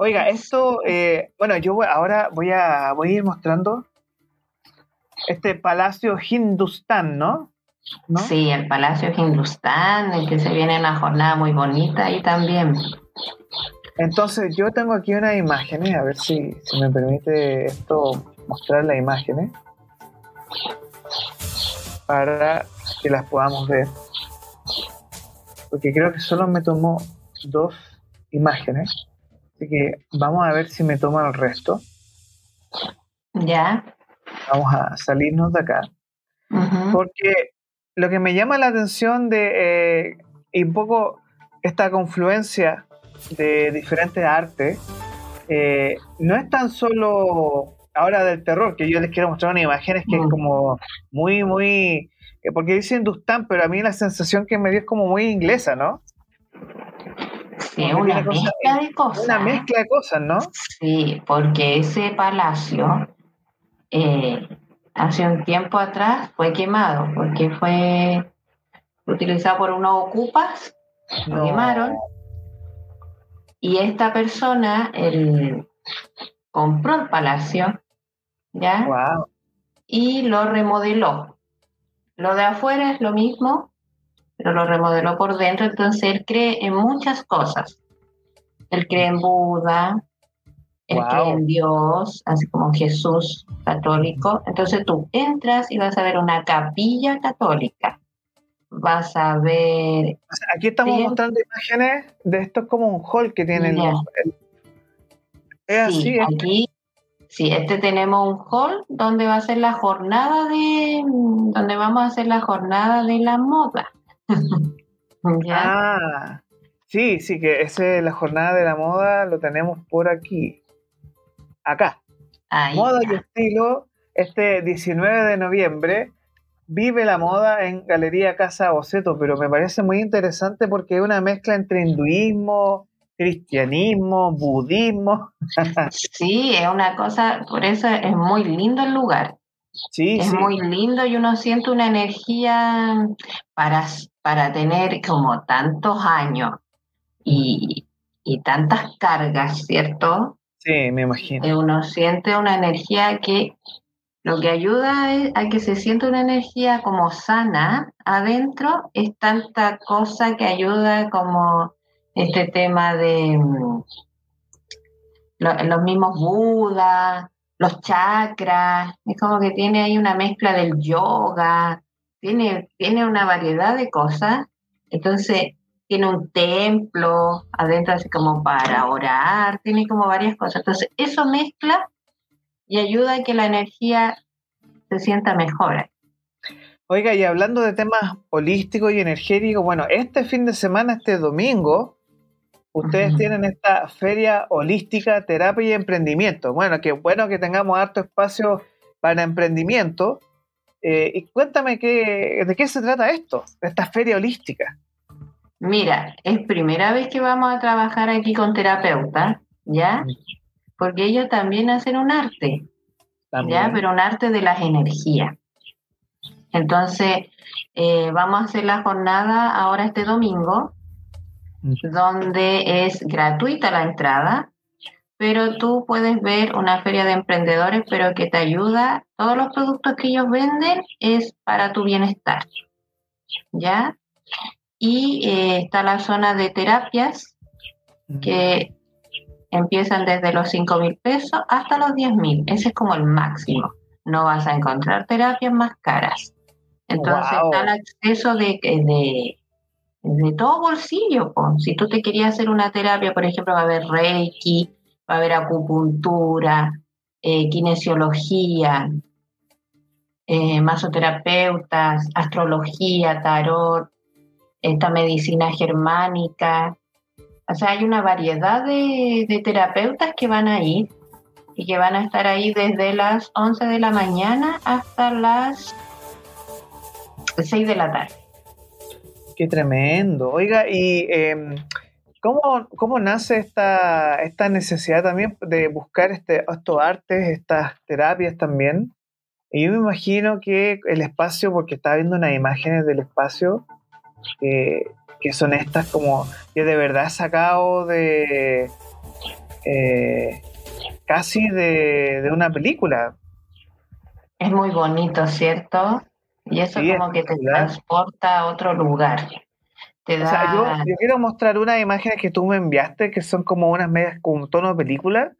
Oiga, esto, eh, bueno, yo voy- ahora voy a, voy a ir mostrando este palacio Hindustán, ¿no? ¿No?
Sí, el Palacio Hindustán, el que se viene una jornada muy bonita ahí también.
Entonces, yo tengo aquí unas imágenes, a ver si, si me permite esto mostrar las imágenes para que las podamos ver. Porque creo que solo me tomó dos imágenes. Así que vamos a ver si me toman el resto.
¿Ya?
Vamos a salirnos de acá. Porque lo que me llama la atención de eh, y un poco esta confluencia de diferentes artes eh, no es tan solo ahora del terror, que yo les quiero mostrar unas imágenes que es como muy, muy. eh, porque dicen Dustán, pero a mí la sensación que me dio es como muy inglesa, ¿no?
Sí, una mezcla de cosas.
Una mezcla de cosas, ¿no?
Sí, porque ese palacio eh, hace un tiempo atrás fue quemado, porque fue utilizado por unos ocupas, lo quemaron, y esta persona él, compró el palacio, ¿ya?
Wow.
Y lo remodeló. Lo de afuera es lo mismo, pero lo remodeló por dentro, entonces él cree en muchas cosas. Él cree en Buda, él
Wow.
cree en Dios, así como Jesús católico. Entonces tú entras y vas a ver una capilla católica. Vas a ver
O sea, aquí estamos
Sí.
mostrando imágenes de esto es como un hall que tienen
Ya.
los- el- es
Sí,
así, es-
aquí, sí, este tenemos un hall donde va a ser la jornada de, donde vamos a hacer la jornada de la moda. ¿Ya?
Ah, sí, sí, que ese la jornada de la moda lo tenemos por aquí. Acá.
Ahí
Moda y estilo, este 19 de noviembre, vive la moda en Galería Casa Boceto, pero me parece muy interesante porque es una mezcla entre hinduismo, cristianismo, budismo.
Sí, es una cosa, por eso es muy lindo el lugar.
Sí,
Es
sí.
muy lindo y uno siente una energía para, para tener como tantos años y, y tantas cargas, ¿cierto?
Sí, me imagino.
Eh, uno siente una energía que lo que ayuda es a que se sienta una energía como sana adentro, es tanta cosa que ayuda como este tema de mm, lo- los mismos Budas, los chakras, es como que tiene ahí una mezcla del yoga, tiene, tiene una variedad de cosas, entonces tiene un templo adentro así como para orar, tiene como varias cosas. Entonces, eso mezcla y ayuda a que la energía se sienta mejor.
Oiga, y hablando de temas holísticos y energéticos, bueno, este fin de semana, este domingo, ustedes tienen esta feria holística, terapia y emprendimiento. Bueno, qué bueno que tengamos harto espacio para emprendimiento. Eh, y cuéntame qué, de qué se trata esto, esta feria holística.
Mira, es primera vez que vamos a trabajar aquí con terapeutas, ¿ya? Porque ellos también hacen un arte, ¿ya? Pero un arte de las energías. Entonces, eh, vamos a hacer la jornada ahora este domingo. Donde es gratuita la entrada, pero tú puedes ver una feria de emprendedores, pero que te ayuda, todos los productos que ellos venden es para tu bienestar, ¿ya? Y eh, está la zona de terapias, que empiezan desde los 5 mil pesos hasta los 10 mil. Ese es como el máximo. No vas a encontrar terapias más caras. Entonces
Wow.
está el acceso de, de, de todo bolsillo. po. Si tú te querías hacer una terapia, por ejemplo, va a haber reiki, va a haber acupuntura, eh, kinesiología, eh, masoterapeutas, astrología, tarot, esta medicina germánica. O sea, hay una variedad de, de terapeutas que van a ir y que van a estar ahí desde las 11 de la mañana hasta las 6 de la tarde.
Qué tremendo. Oiga, y em, ¿cómo, cómo nace esta, esta necesidad también de buscar este, estos artes, estas terapias también? Y yo me imagino que el espacio, porque estaba viendo unas imágenes del espacio, eh, que son estas como que de verdad sacado de eh, casi de, de una película.
Es muy bonito, ¿cierto? Y eso
Sí,
como que te
espectacular.
transporta a otro lugar. Te
O
da...
sea, yo, yo quiero mostrar unas imágenes que tú me enviaste, que son como unas medias con tono de película,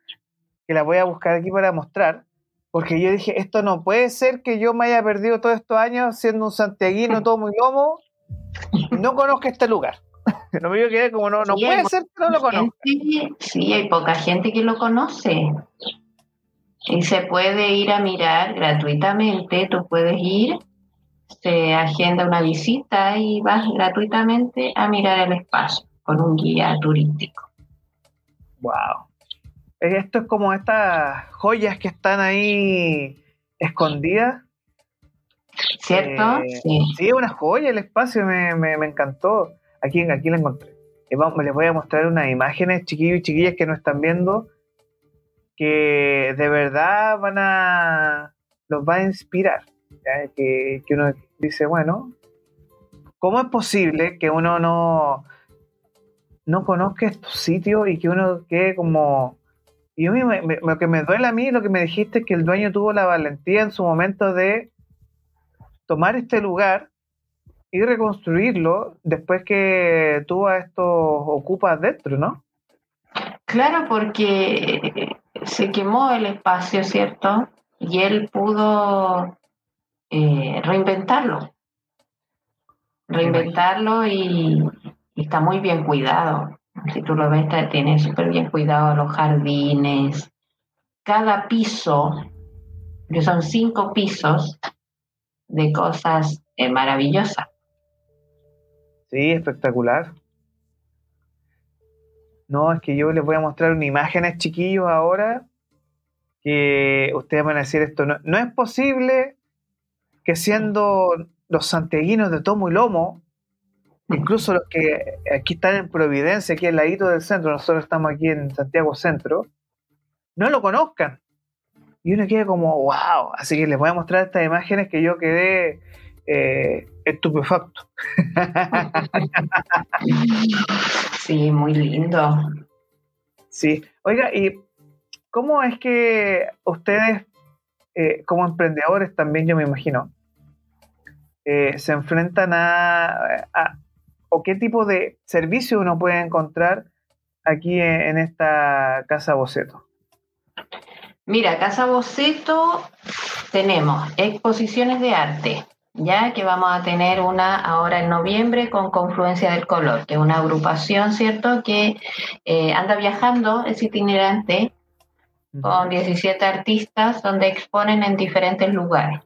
que las voy a buscar aquí para mostrar, porque yo dije, esto no puede ser que yo me haya perdido todos estos años siendo un santiaguino todo muy lomo, no conozca este lugar. No me quedé como, no, no
Sí,
puede ser que no lo conozca.
gente- sí, hay poca gente que lo conoce. Y se puede ir a mirar gratuitamente, tú puedes ir, se agenda una visita y vas gratuitamente a mirar el espacio con un guía turístico.
Wow. Esto es como estas joyas que están ahí escondidas.
¿Cierto?
Eh,
Sí.
Sí, es una joya el espacio, me, me, me encantó. Aquí, aquí la encontré. Y vamos, les voy a mostrar unas imágenes, chiquillos y chiquillas que no están viendo, que de verdad van a. los va a inspirar. Que, uno dice, bueno, ¿cómo es posible que uno no, no conozca estos sitios y que uno quede como. Y lo que me duele a mí, lo que me dijiste es que el dueño tuvo la valentía en su momento de tomar este lugar y reconstruirlo después que tuvo a estos ocupas dentro, ¿no?
Claro, porque se quemó el espacio, ¿cierto? Y él pudo eh, reinventarlo. Reinventarlo y, y está muy bien cuidado. Si tú lo ves, está- tiene súper bien cuidado los jardines. Cada piso, que son cinco pisos de cosas eh, maravillosas.
Sí, espectacular. No, es que yo les voy a mostrar unas imágenes, chiquillos, ahora, que ustedes van a decir esto. No, no es posible que siendo los santiaguinos de tomo y lomo, incluso los que aquí están en Providencia, aquí al ladito del centro, nosotros estamos aquí en Santiago Centro, no lo conozcan. Y uno queda como, wow. Así que les voy a mostrar estas imágenes que yo quedé eh, estupefacto.
Sí, muy lindo.
Sí, oiga, ¿y cómo es que ustedes, eh, como emprendedores también, yo me imagino, eh, se enfrentan a, a- o qué tipo de servicio uno puede encontrar aquí en, esta casa boceto?
Mira, Casa Boceto tenemos exposiciones de arte, ya que vamos a tener una ahora en noviembre con Confluencia del Color, que es una agrupación, ¿cierto?, que eh, anda viajando, es itinerante, con 17 artistas donde exponen en diferentes lugares.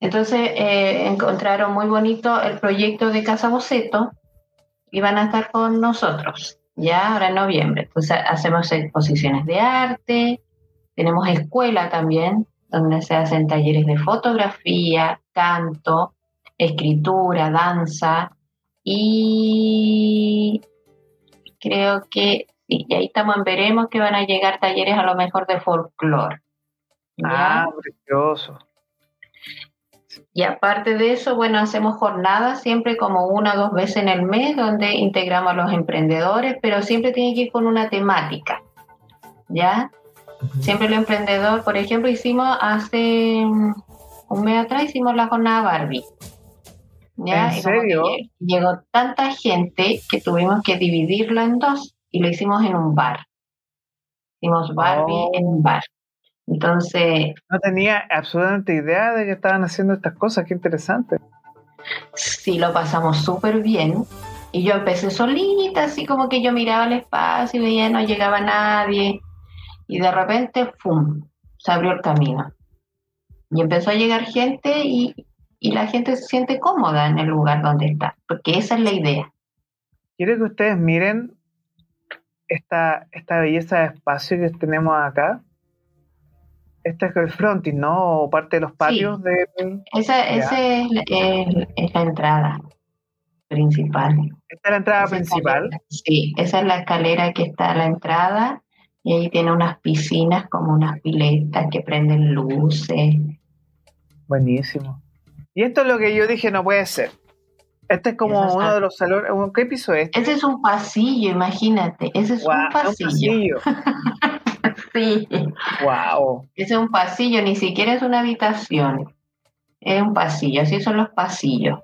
Entonces eh, encontraron muy bonito el proyecto de Casa Boceto y van a estar con nosotros, ya ahora en noviembre. Entonces hacemos exposiciones de arte, tenemos escuela también, donde se hacen talleres de fotografía, canto, escritura, danza y creo que sí, y ahí estamos en veremos que van a llegar talleres a lo mejor de folclore.
Ah, precioso.
Y aparte de eso, bueno, hacemos jornadas siempre como una o dos veces en el mes donde integramos a los emprendedores, pero siempre tiene que ir con una temática. ¿Ya? Siempre el emprendedor, por ejemplo, hicimos hace mm, un mes atrás, hicimos la jornada Barbie. ¿Ya?
¿En serio?
lle- Llegó tanta gente que tuvimos que dividirlo en dos y lo hicimos en un bar. Hicimos Barbie
Oh.
en un bar. Entonces,
No tenía absolutamente idea de que estaban haciendo estas cosas, qué interesante.
sí lo pasamos súper bien. Y yo empecé solita, así como que yo miraba el espacio y veía no llegaba nadie. Y de repente, ¡fum! Se abrió el camino. Y empezó a llegar gente y, y la gente se siente cómoda en el lugar donde está, porque esa es la idea.
Quiero que ustedes miren esta, esta belleza de espacio que tenemos acá. Este es el fronting, ¿no? O parte de los patios del...
Esa,
Ya.
esa es, la- es- es la entrada principal.
Esta es la entrada
Esa
principal.
escalera, Sí, esa es la escalera que está a la entrada y ahí tiene unas piscinas como unas piletas que prenden luces.
Buenísimo. Y esto es lo que yo dije, no puede ser. Este es como uno de los salones. ¿Qué piso es? este?
Ese es un pasillo, imagínate. Ese es
Guau,
un pasillo. Sí,
Wow.
ese es un pasillo, ni siquiera es una habitación. Es un pasillo, así son los pasillos.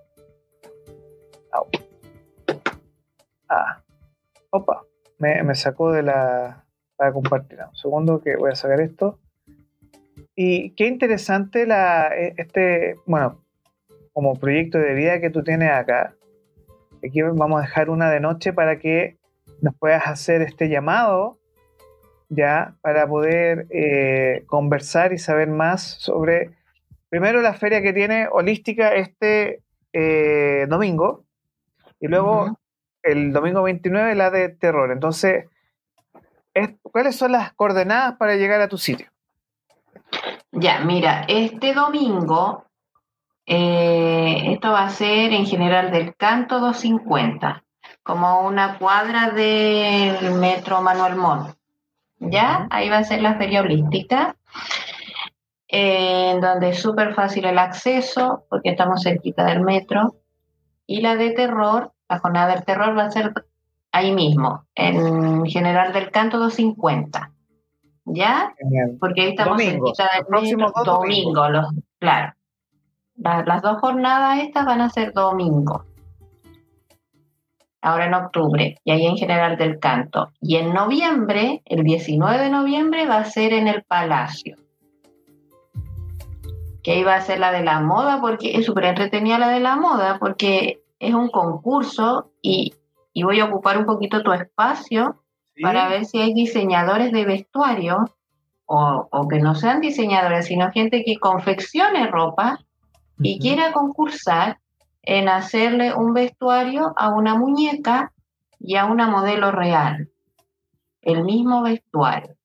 Ah. Opa. Me, me sacó de la. Para compartir. Un segundo que voy a sacar esto. Y qué interesante la, e- este, bueno, como proyecto de vida que tú tienes acá. Aquí vamos a dejar una de noche para que nos puedas hacer este llamado ya para poder eh, conversar y saber más sobre, primero la feria que tiene holística este eh, domingo y luego el domingo 29 la de terror. Entonces, es- ¿cuáles son las coordenadas para llegar a tu sitio?
Ya, mira, este domingo, eh, esto va a ser en general del Canto 250, como una cuadra del metro Manuel Montt. ¿Ya? Ahí va a ser la feria holística, eh, en donde es súper fácil el acceso, porque estamos cerquita del metro. Y la de terror, la jornada del terror va a ser ahí mismo, en General del Canto 250. ¿Ya? Porque ahí estamos cerquita del metro.
dos
domingo, los, claro. La- las dos jornadas estas van a ser domingo. ahora en octubre, y ahí en General del Canto. Y en noviembre, el 19 de noviembre, va a ser en el Palacio. Que ahí va a ser la de la moda, porque es súper entretenida la de la moda, porque es un concurso y, voy a ocupar un poquito tu espacio para ver si hay diseñadores de vestuario o, o, que no sean diseñadores, sino gente que confeccione ropa y quiera concursar en hacerle un vestuario a una muñeca y a una modelo real. El mismo vestuario.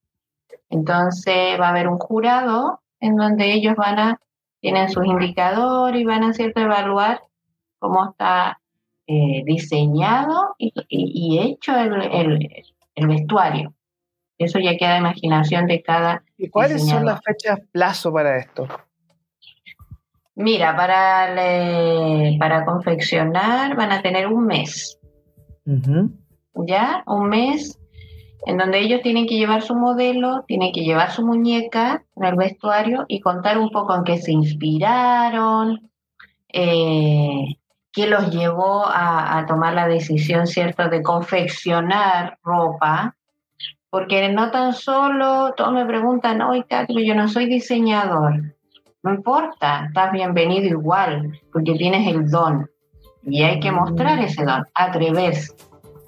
Entonces va a haber un jurado en donde ellos van a, tienen sus indicadores y van a cierto evaluar cómo está eh, diseñado y, hecho el, el, vestuario. Eso ya queda imaginación de cada.
¿Y cuáles son las fechas plazo para esto?
Mira, para, para confeccionar van a tener un mes. ¿Ya? Un mes en donde ellos tienen que llevar su modelo, tienen que llevar su muñeca en el vestuario y contar un poco en qué se inspiraron, eh, qué los llevó a, tomar la decisión, ¿cierto?, de confeccionar ropa. Porque no tan solo, todos me preguntan, oye, yo no soy diseñador. No importa, estás bienvenido igual, porque tienes el don. Y hay que mostrar ese don, atreverse,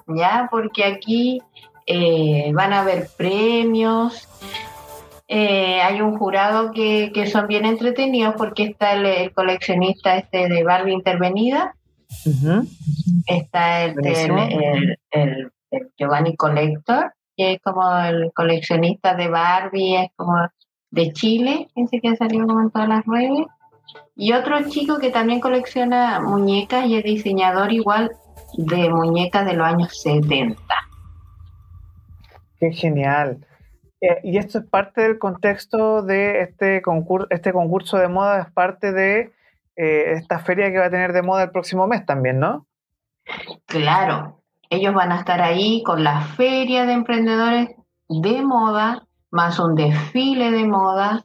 ¿ya? Porque aquí eh, van a haber premios, eh, hay un jurado que, son bien entretenidos porque está el, coleccionista este de Barbie intervenida, está este, el, el, Giovanni Collector, que es como el coleccionista de Barbie, es como de Chile, ese que ha salido en todas las redes. Y otro chico que también colecciona muñecas y es diseñador igual de muñecas de los años 70.
Qué genial. Eh, y esto es parte del contexto de este concurso, este concurso de moda, es parte de eh, esta feria que va a tener de moda el próximo mes también, ¿no?
Claro, ellos van a estar ahí con la feria de emprendedores de moda más un desfile de moda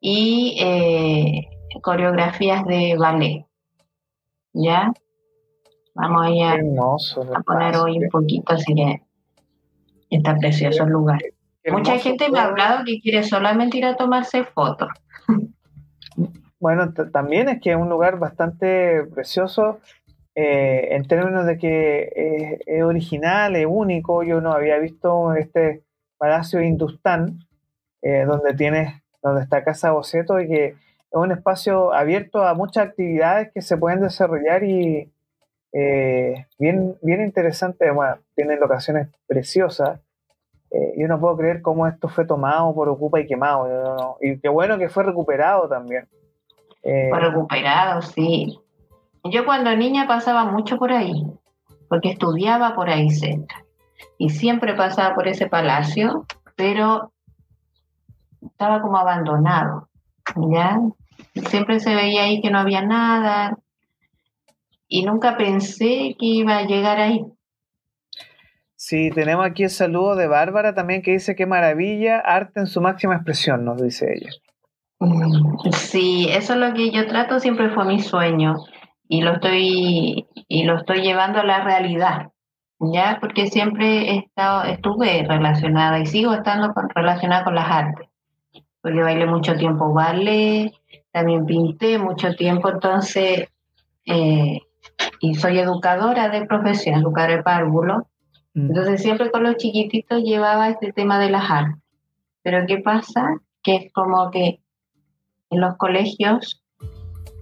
y eh, coreografías de ballet. ¿Ya? Vamos a, a poner hoy un poquito, así que está precioso el lugar. Mucha gente me ha hablado que quiere solamente ir a tomarse fotos.
Bueno, también es que es un lugar bastante precioso eh, en términos de que es, original, es único. Yo no había visto este Palacio Hindustán, eh, donde tienes, donde está Casa Boceto y que es un espacio abierto a muchas actividades que se pueden desarrollar y eh, bien, bien interesante, bueno, tiene locaciones preciosas. Eh, yo no puedo creer cómo esto fue tomado por Ocupa y quemado. Y qué bueno que fue recuperado también.
fue recuperado, sí. Yo cuando niña pasaba mucho por ahí, porque estudiaba por ahí cerca y siempre pasaba por ese palacio, pero estaba como abandonado, ¿ya? Siempre se veía ahí que no había nada y nunca pensé que iba a llegar ahí.
Sí, tenemos aquí el saludo de Bárbara también que dice qué maravilla, arte en su máxima expresión, nos dice ella.
Sí, eso es lo que yo trato, siempre fue mi sueño y lo estoy y lo estoy llevando a la realidad ya porque siempre he estado, estuve relacionada y sigo estando relacionada con las artes, porque bailé mucho tiempo ballet, también pinté mucho tiempo, entonces, eh, y soy educadora de profesión, educadora de párvulo, mm. entonces siempre con los chiquititos llevaba este tema de las artes. Pero ¿qué pasa? Que es como que en los colegios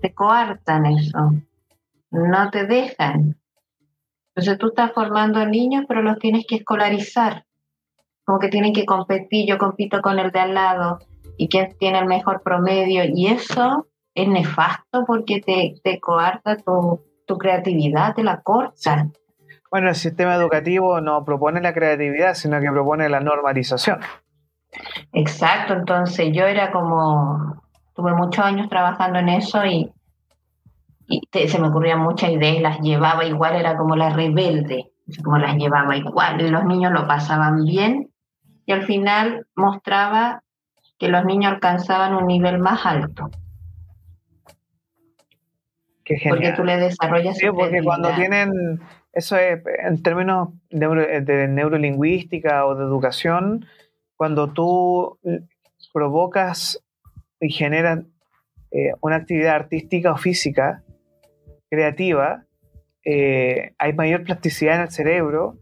te coartan eso, no te dejan. Entonces tú estás formando niños, pero los tienes que escolarizar. Como que tienen que competir, yo compito con el de al lado y quién tiene el mejor promedio. Y eso es nefasto porque te, te coarta tu, tu creatividad, te la corta.
Bueno, el sistema educativo no propone la creatividad, sino que propone la normalización.
Exacto, entonces yo era como, tuve muchos años trabajando en eso y y se me ocurrían muchas ideas las llevaba igual, era como la rebelde, como las llevaba igual, y los niños lo pasaban bien, y al final mostraba que los niños alcanzaban un nivel más alto.
Qué genial.
Porque tú le desarrollas.
Sí, porque cuando tienen eso es en términos de neurolingüística o de educación, cuando tú provocas y generas eh, una actividad artística o física creativa, eh, hay mayor plasticidad en el cerebro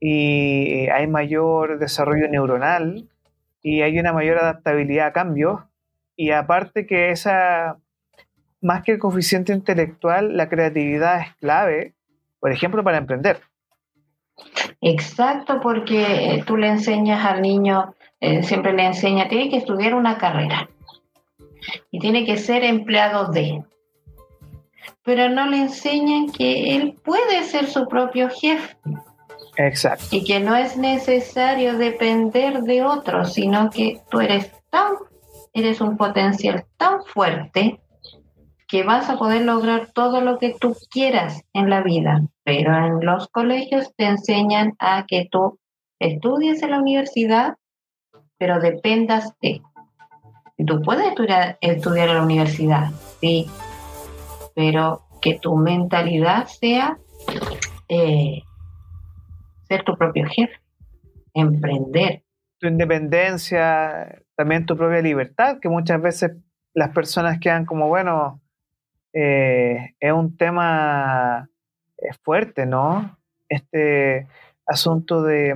y hay mayor desarrollo neuronal y hay una mayor adaptabilidad a cambios. Y aparte que esa, más que el coeficiente intelectual, la creatividad es clave, por ejemplo, para emprender.
Exacto, porque tú le enseñas al niño, eh, siempre le enseña, tiene que estudiar una carrera y tiene que ser empleado de, pero no le enseñan que él puede ser su propio jefe.
Exacto.
Y que no es necesario depender de otros, sino que tú eres tan, eres un potencial tan fuerte que vas a poder lograr todo lo que tú quieras en la vida. Pero en los colegios te enseñan a que tú estudies en la universidad, pero dependas de. Tú puedes estudiar, estudiar en la universidad, sí, pero que tu mentalidad sea eh, ser tu propio jefe, emprender.
Tu independencia, también tu propia libertad, que muchas veces las personas quedan como, bueno, eh, es un tema fuerte, ¿no? Este asunto de...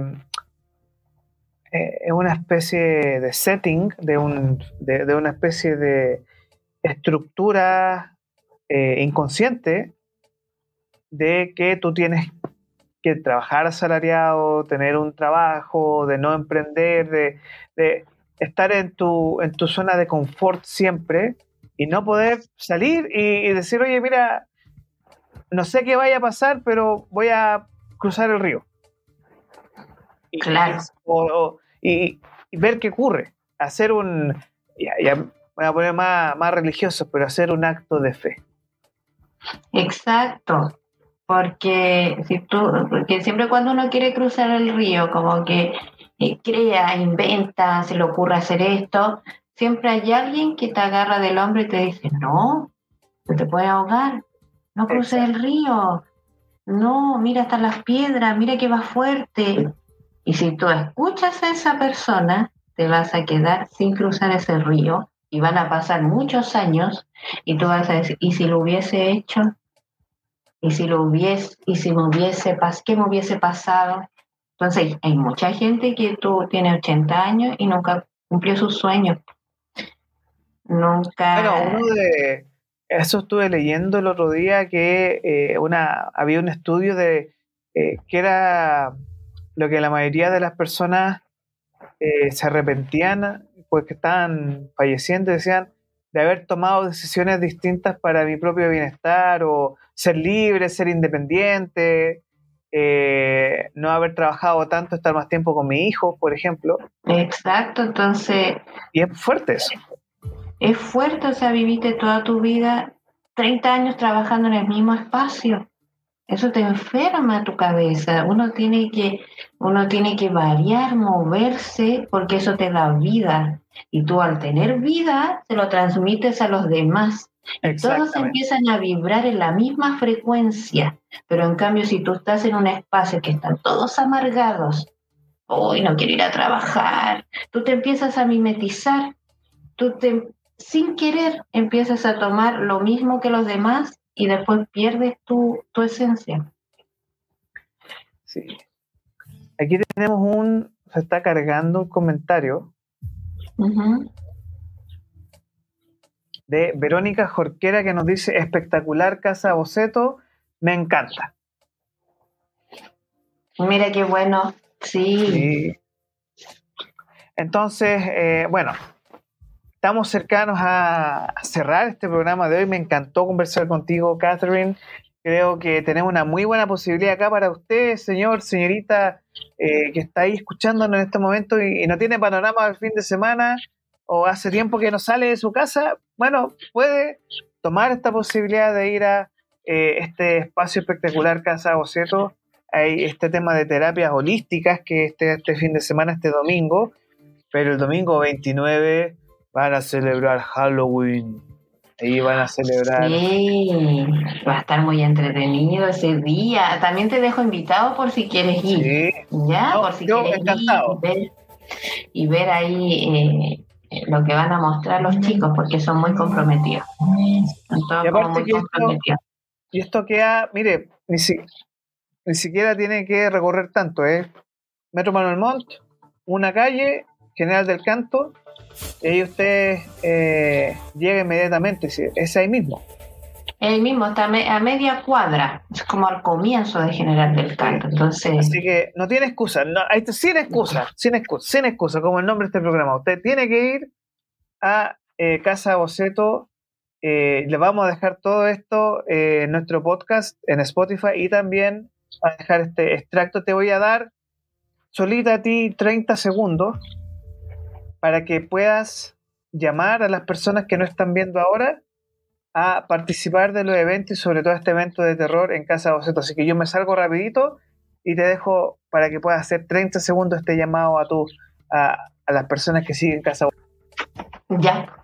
Eh, es una especie de setting, de, un, de, una especie de estructura inconsciente de que tú tienes que trabajar asalariado, tener un trabajo, de no emprender, de, estar en tu, en tu zona de confort siempre y no poder salir y, decir, oye, mira, no sé qué vaya a pasar, pero voy a cruzar el río.
Y, claro.
y, ver qué ocurre. Hacer un, ya, voy a poner más, más religioso, pero hacer un acto de fe.
Exacto porque si tú, porque siempre cuando uno quiere cruzar el río, como que eh, crea, inventa, se le ocurre hacer esto, siempre hay alguien que te agarra del hombro y te dice, no, te puede ahogar, no cruces el río, no, mira hasta las piedras, mira que va fuerte. Y si tú escuchas a esa persona, te vas a quedar sin cruzar ese río y van a pasar muchos años y tú vas a decir, ¿y si lo hubiese hecho? y si lo hubiese, y si me hubiese ¿qué me hubiese pasado? Entonces, hay mucha gente que tú tienes 80 años y nunca cumplió sus sueños. Nunca.
Bueno, uno de. Eso estuve leyendo el otro día que eh, una, había un estudio de eh, que era lo que la mayoría de las personas eh, se arrepentían porque estaban falleciendo y decían de haber tomado decisiones distintas para mi propio bienestar o ser libre, ser independiente, eh, no haber trabajado tanto, estar más tiempo con mi hijo, por ejemplo.
Exacto, entonces...
Y es fuerte eso.
Es fuerte, o sea, viviste toda tu vida 30 años trabajando en el mismo espacio. Eso te enferma tu cabeza. Uno tiene que, uno tiene que variar, moverse, porque eso te da vida. Y tú al tener vida, se lo transmites a los demás. Todos empiezan a vibrar en la misma frecuencia, pero en cambio si tú estás en un espacio que están todos amargados, hoy no quiero ir a trabajar, tú te empiezas a mimetizar, tú te, sin querer empiezas a tomar lo mismo que los demás y después pierdes tu, tu esencia.
Sí. Aquí tenemos un, se está cargando un comentario de Verónica Jorquera que nos dice espectacular Casa Boceto, me encanta.
Mira qué bueno, sí.
Entonces, eh, bueno, estamos cercanos a cerrar este programa de hoy. Me encantó conversar contigo, Catherine. Creo que tenemos una muy buena posibilidad acá para usted, señor, señorita, eh, que está ahí escuchándonos en este momento y, no tiene panorama al fin de semana o hace tiempo que no sale de su casa, bueno, puede tomar esta posibilidad de ir a eh, este espacio espectacular Casa Boceto. Hay este tema de terapias holísticas que este, este fin de semana, este domingo, pero el domingo 29 van a celebrar Halloween. Ahí van a celebrar.
Sí, va a estar muy entretenido ese día. También te dejo invitado por si quieres ir.
Sí.
Ya,
No,
por si
yo
quieres
encantado.
ir y ver, y ver ahí eh, lo que van a mostrar los chicos, porque son muy comprometidos. Son todos
Y aparte que esto-
comprometidos.
Y esto queda, mire, ni, si- ni siquiera tiene que recorrer tanto, ¿eh? Metro Manuel Montt, una calle, General del Canto, y ahí usted eh, llega inmediatamente, es ahí mismo.
El mismo está a me- a media cuadra, es como al comienzo de General del Canto. Entonces,
Así que no tiene excusa, no, ahí está, sin excusa, sin excusa, sin excusa, como el nombre de este programa. Usted tiene que ir a eh, Casa Boceto. eh, le vamos a dejar todo esto eh, en nuestro podcast en Spotify y también a dejar este extracto. Te voy a dar solita a ti 30 segundos para que puedas llamar a las personas que no están viendo ahora a participar de los eventos y sobre todo este evento de terror en Casa Boceto. Así que yo me salgo rapidito y te dejo para que puedas hacer 30 segundos este llamado a tu a, a las personas que siguen Casa Boceto.
Ya.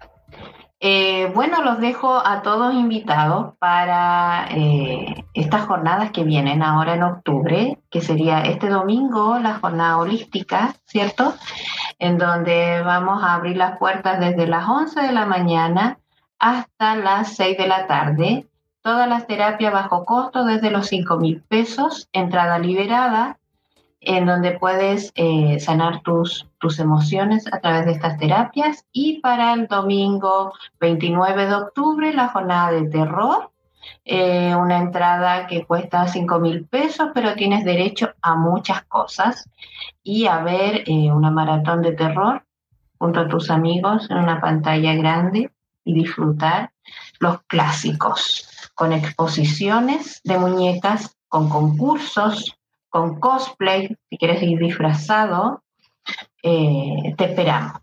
Eh, bueno, los dejo a todos invitados para eh, estas jornadas que vienen ahora en octubre, que sería este domingo la jornada holística, ¿cierto? En donde vamos a abrir las puertas desde las 11 de la mañana hasta las 6 de la tarde. Todas las terapias bajo costo desde los 5 mil pesos, entrada liberada, en donde puedes eh, sanar tus, tus emociones a través de estas terapias. Y para el domingo 29 de octubre, la jornada de terror, eh, una entrada que cuesta 5 mil pesos, pero tienes derecho a muchas cosas y a ver eh, una maratón de terror junto a tus amigos en una pantalla grande y disfrutar los clásicos con exposiciones de muñecas, con concursos, con cosplay, si quieres ir disfrazado, eh, te esperamos.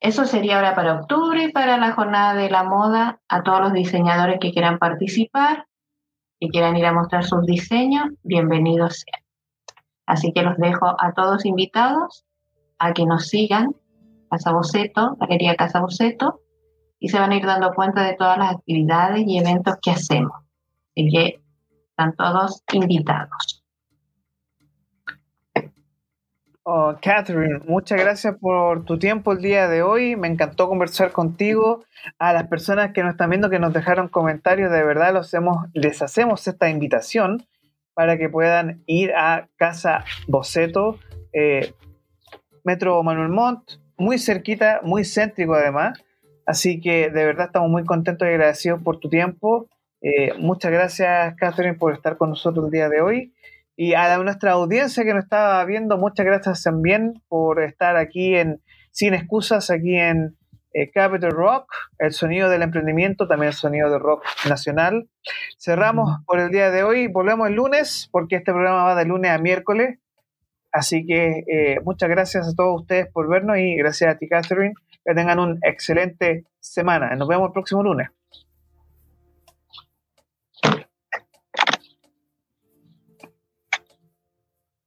Eso sería ahora para octubre y para la jornada de la moda a todos los diseñadores que quieran participar, que quieran ir a mostrar sus diseños, bienvenidos sean. Así que los dejo a todos invitados a que nos sigan, Casa Boceto, Galería Casa Boceto, y se van a ir dando cuenta de todas las actividades y eventos que hacemos. Así que están todos invitados.
Oh, Catherine, muchas gracias por tu tiempo el día de hoy. Me encantó conversar contigo. A las personas que nos están viendo, que nos dejaron comentarios, de verdad los hacemos, les hacemos esta invitación para que puedan ir a Casa Boceto, eh, Metro Manuel Montt, muy cerquita, muy céntrico además. Así que de verdad estamos muy contentos y agradecidos por tu tiempo. Eh, muchas gracias, Catherine, por estar con nosotros el día de hoy. Y a la- nuestra audiencia que nos estaba viendo, muchas gracias también por estar aquí en Sin Excusas, aquí en eh, Capital Rock, el sonido del emprendimiento, también el sonido del rock nacional. Cerramos por el día de hoy, volvemos el lunes, porque este programa va de lunes a miércoles. Así que eh, muchas gracias a todos ustedes por vernos y gracias a ti, Catherine. Que tengan una excelente semana. Nos vemos el próximo lunes.